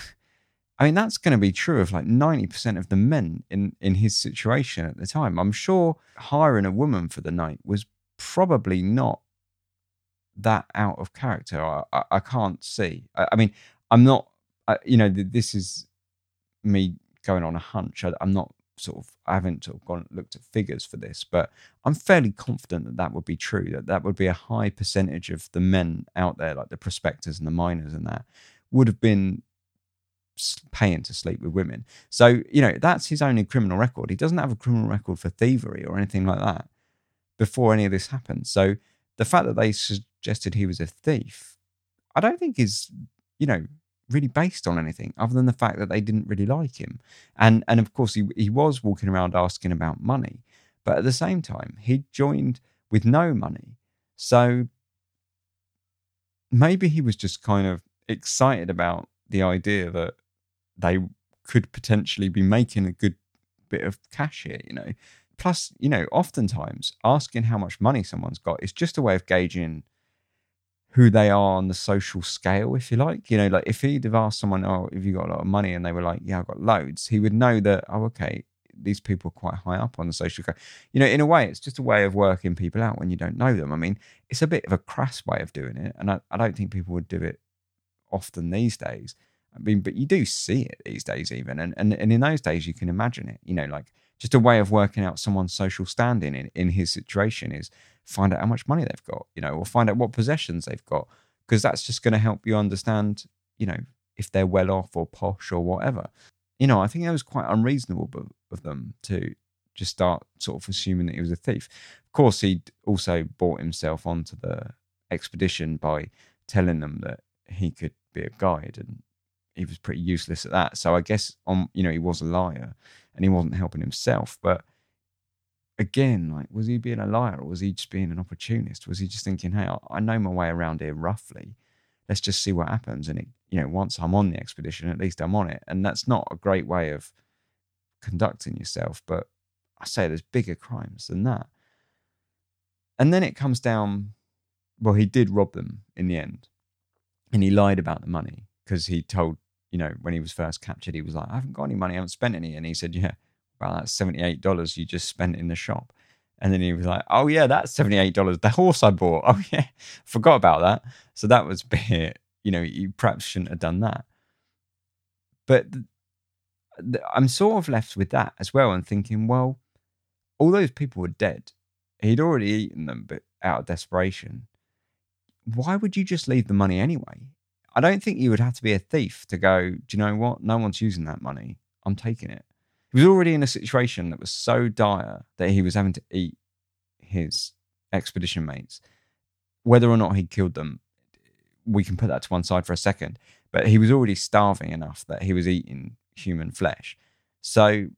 C: I mean, that's going to be true of like 90% of the men in, in his situation at the time. I'm sure hiring a woman for the night was probably not that out of character. I, I, I can't see. I, I, mean, I'm not, you know, this is me going on a hunch. I, am not sort of I haven't sort of gone looked at figures for this, but I'm fairly confident that that would be true. That that would be a high percentage of the men out there, like the prospectors and the miners and that, would have been paying to sleep with women. So you know that's his only criminal record. He doesn't have a criminal record for thievery or anything like that before any of this happened. So the fact that they suggested he was a thief, I don't think is you know really based on anything other than the fact that they didn't really like him. And and of course he he was walking around asking about money, but at the same time he joined with no money. So maybe he was just kind of excited about the idea that they could potentially be making a good bit of cash here, you know. Plus, you know, oftentimes asking how much money someone's got is just a way of gauging who they are on the social scale, if you like. You know, like if he'd have asked someone, "Oh, have you got a lot of money?" and they were like, "Yeah, I've got loads," he would know that. Oh, okay, these people are quite high up on the social scale. You know, in a way, it's just a way of working people out when you don't know them. I mean, it's a bit of a crass way of doing it, and I, I don't think people would do it often these days. I mean, but you do see it these days, even, and and, and in those days, you can imagine it. You know, like just a way of working out someone's social standing in, in his situation is find out how much money they've got, you know, or find out what possessions they've got, because that's just going to help you understand, you know, if they're well off or posh or whatever. You know, I think it was quite unreasonable of them to just start sort of assuming that he was a thief. Of course, he also bought himself onto the expedition by telling them that he could be a guide and he was pretty useless at that. So I guess on you know he was a liar and he wasn't helping himself. But again, like was he being a liar or was he just being an opportunist? Was he just thinking, hey, I know my way around here roughly. Let's just see what happens. And it, you know, once I'm on the expedition, at least I'm on it. And that's not a great way of conducting yourself. But I say there's bigger crimes than that. And then it comes down. Well, he did rob them in the end, and he lied about the money because he told you know, when he was first captured, he was like, I haven't got any money, I haven't spent any. And he said, Yeah, well, that's $78 you just spent in the shop. And then he was like, Oh, yeah, that's $78. The horse I bought. Oh, yeah, forgot about that. So that was bit, you know, you perhaps shouldn't have done that. But I'm sort of left with that as well and thinking, well, all those people were dead. He'd already eaten them, but out of desperation. Why would you just leave the money anyway? I don't think you would have to be a thief to go, do you know what? No one's using that money. I'm taking it. He was already in a situation that was so dire that he was having to eat his expedition mates. Whether or not he killed them, we can put that to one side for a second. But he was already starving enough that he was eating human flesh. So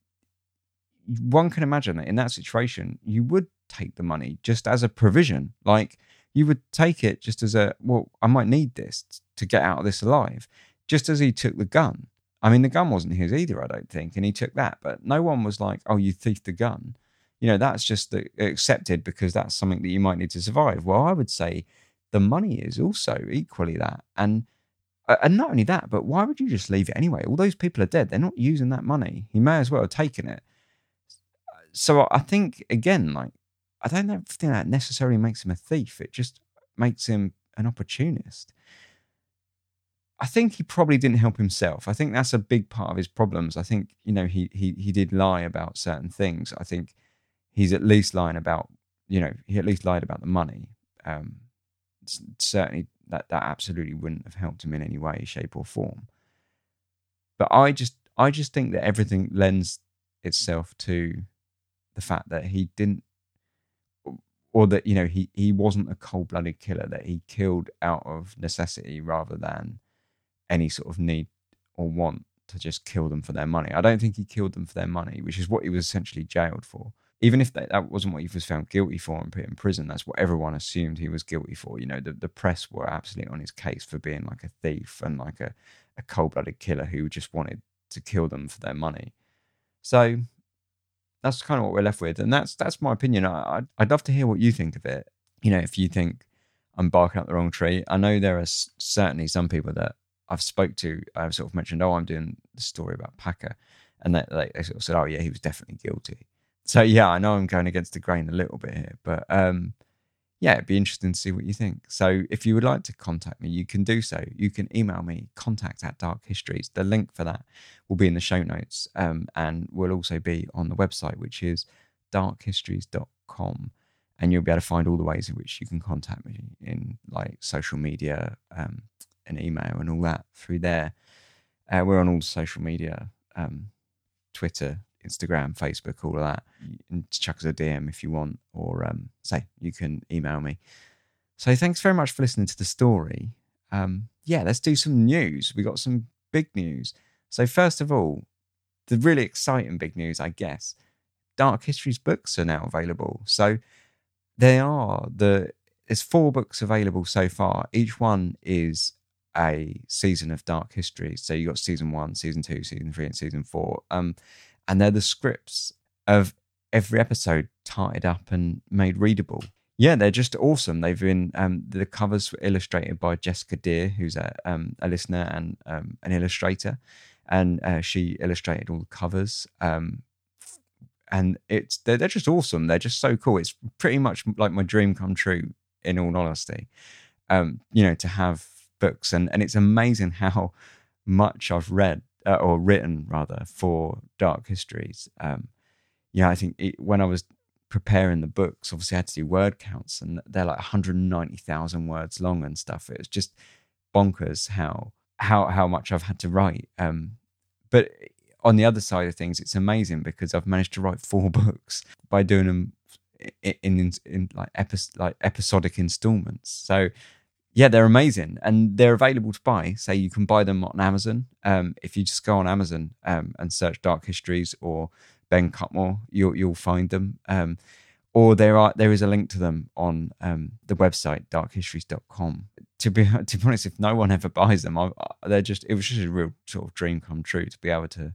C: one can imagine that in that situation, you would take the money just as a provision. Like, you would take it just as a well i might need this to get out of this alive just as he took the gun i mean the gun wasn't his either i don't think and he took that but no one was like oh you thieved the gun. You know that's just accepted because that's something that you might need to survive. Well i would say the money is also equally that and uh, and not only that but why would you just leave it anyway? All those people are dead. They're not using that money. He may as well have taken it. So i think again like I don't think that necessarily makes him a thief. It just makes him an opportunist. I think he probably didn't help himself. I think that's a big part of his problems. I think you know he he he did lie about certain things. I think he's at least lying about you know he at least lied about the money. Um, certainly that that absolutely wouldn't have helped him in any way, shape, or form. But I just I just think that everything lends itself to the fact that he didn't or that you know he he wasn't a cold-blooded killer that he killed out of necessity rather than any sort of need or want to just kill them for their money. I don't think he killed them for their money, which is what he was essentially jailed for. Even if that, that wasn't what he was found guilty for and put in prison, that's what everyone assumed he was guilty for. You know, the, the press were absolutely on his case for being like a thief and like a, a cold blooded killer who just wanted to kill them for their money. So that's kind of what we're left with, and that's that's my opinion. I, I'd, I'd love to hear what you think of it. You know, if you think I'm barking up the wrong tree, I know there are certainly some people that I've spoke to. I've sort of mentioned, oh, I'm doing the story about Packer, and they, they, they sort of said, oh yeah, he was definitely guilty. So yeah, I know I'm going against the grain a little bit here, but um, yeah, it'd be interesting to see what you think. So if you would like to contact me, you can do so. You can email me contact at Dark Histories. The link for that will be in the show notes um, and will also be on the website, which is darkhistories.com. And you'll be able to find all the ways in which you can contact me in like social media um, and email and all that through there. Uh, we're on all social media um, Twitter, Instagram, Facebook, all of that. And chuck us a DM if you want, or um, say you can email me. So thanks very much for listening to the story. Um, yeah, let's do some news. We got some big news. So first of all, the really exciting big news, I guess, Dark Histories books are now available. So they are the there's four books available so far. Each one is a season of Dark History. So you got season one, season two, season three, and season four. Um, and they're the scripts of every episode tied up and made readable. Yeah, they're just awesome. They've been um, the covers were illustrated by Jessica Deer, who's a um, a listener and um, an illustrator, and uh, she illustrated all the covers. Um, and it's they're, they're just awesome. They're just so cool. It's pretty much like my dream come true. In all honesty, um, you know, to have books and and it's amazing how much I've read uh, or written rather for Dark Histories. Um, yeah, I think it, when I was preparing the books, obviously I had to do word counts, and they're like 190,000 words long and stuff. It was just bonkers how how how much I've had to write. Um, but on the other side of things, it's amazing because I've managed to write four books by doing them in in, in like epi- like episodic installments. So yeah, they're amazing and they're available to buy. Say you can buy them on Amazon. Um, if you just go on Amazon um, and search Dark Histories or Ben Cutmore, you'll you'll find them. Um, or there are there is a link to them on um, the website darkhistories.com. To be to be honest, if no one ever buys them, I, they're just it was just a real sort of dream come true to be able to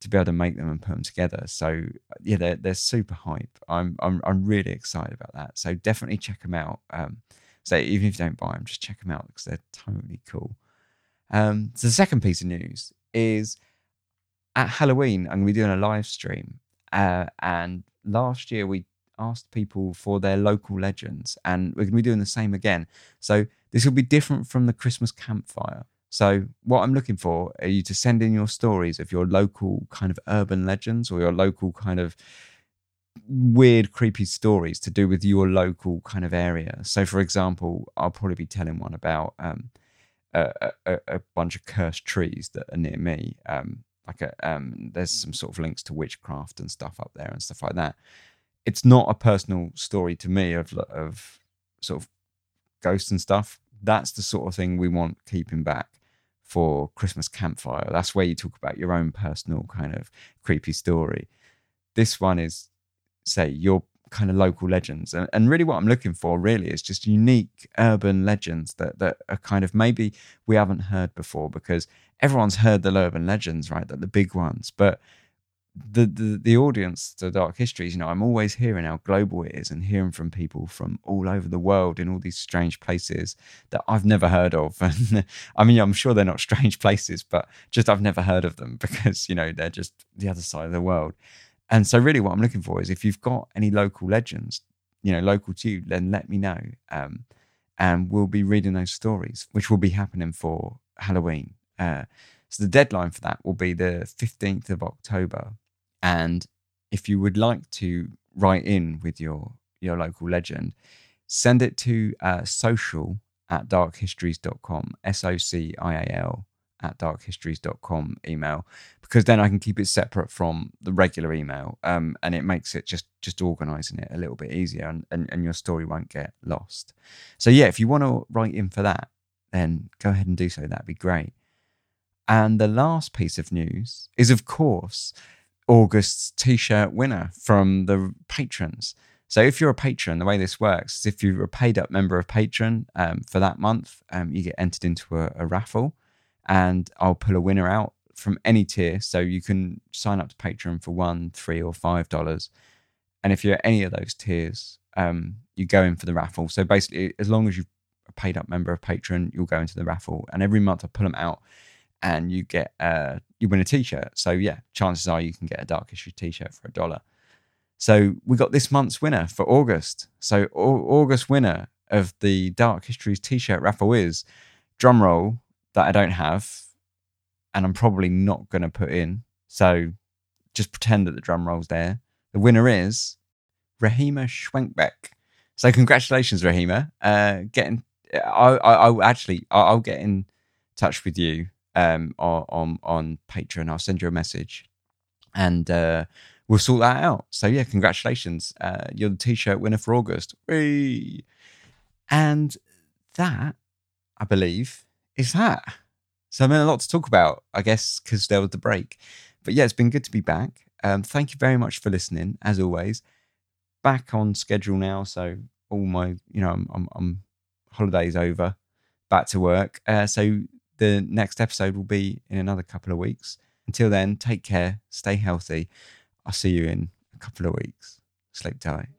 C: to be able to make them and put them together. So yeah, they're they're super hype. I'm I'm I'm really excited about that. So definitely check them out. So even if you don't buy them, just check them out because they're totally cool. Um, so the second piece of news is at Halloween, I'm going to be doing a live stream. Uh, and last year we asked people for their local legends, and we're going to be doing the same again. So this will be different from the Christmas campfire. So what I'm looking for are you to send in your stories of your local kind of urban legends or your local kind of weird, creepy stories to do with your local kind of area. So, for example, I'll probably be telling one about um, a, a, a, bunch of cursed trees that are near me. Um, like a, um, there's some sort of links to witchcraft and stuff up there and stuff like that. It's not a personal story to me of of sort of ghosts and stuff. That's the sort of thing we want keeping back for Christmas campfire. That's where you talk about your own personal kind of creepy story. This one is say your kind of local legends. And, and really what i'm looking for really is just unique urban legends that that are kind of maybe we haven't heard before because everyone's heard the urban legends right that the big ones. But the, the the audience to dark histories you know i'm always hearing how global it is and hearing from people from all over the world in all these strange places that i've never heard of. And i mean i'm sure they're not strange places but just i've never heard of them because you know they're just the other side of the world and so, really, what I'm looking for is if you've got any local legends, you know, local to you, then let me know. Um, and we'll be reading those stories, which will be happening for Halloween. Uh, so, the deadline for that will be the 15th of October. And if you would like to write in with your, your local legend, send it to uh, social at darkhistories.com, S O C I A L at darkhistories.com email because then I can keep it separate from the regular email um, and it makes it just just organizing it a little bit easier and, and, and your story won't get lost. So yeah, if you want to write in for that, then go ahead and do so. That'd be great. And the last piece of news is of course August's t-shirt winner from the patrons. So if you're a patron, the way this works is if you're a paid up member of Patreon um, for that month, um, you get entered into a, a raffle and I'll pull a winner out from any tier. So you can sign up to Patreon for one, three, or five dollars. And if you're at any of those tiers, um, you go in for the raffle. So basically, as long as you're a paid up member of Patreon, you'll go into the raffle. And every month I pull them out and you get uh, you win a t-shirt. So yeah, chances are you can get a dark history t-shirt for a dollar. So we got this month's winner for August. So August winner of the Dark Histories t-shirt raffle is drumroll that I don't have, and I'm probably not going to put in. So just pretend that the drum roll's there. The winner is Rahima Schwenkbeck. So congratulations, Rahima. Uh, getting, I, I, I'll actually, I'll get in touch with you um, on on Patreon. I'll send you a message, and uh, we'll sort that out. So yeah, congratulations. Uh, you're the t-shirt winner for August. Whee! And that, I believe, is that? So I mean, a lot to talk about, I guess, because there was the break. But yeah, it's been good to be back. Um, thank you very much for listening, as always. Back on schedule now, so all my, you know, I'm, I'm, I'm holidays over, back to work. Uh, so the next episode will be in another couple of weeks. Until then, take care, stay healthy. I'll see you in a couple of weeks. Sleep tight.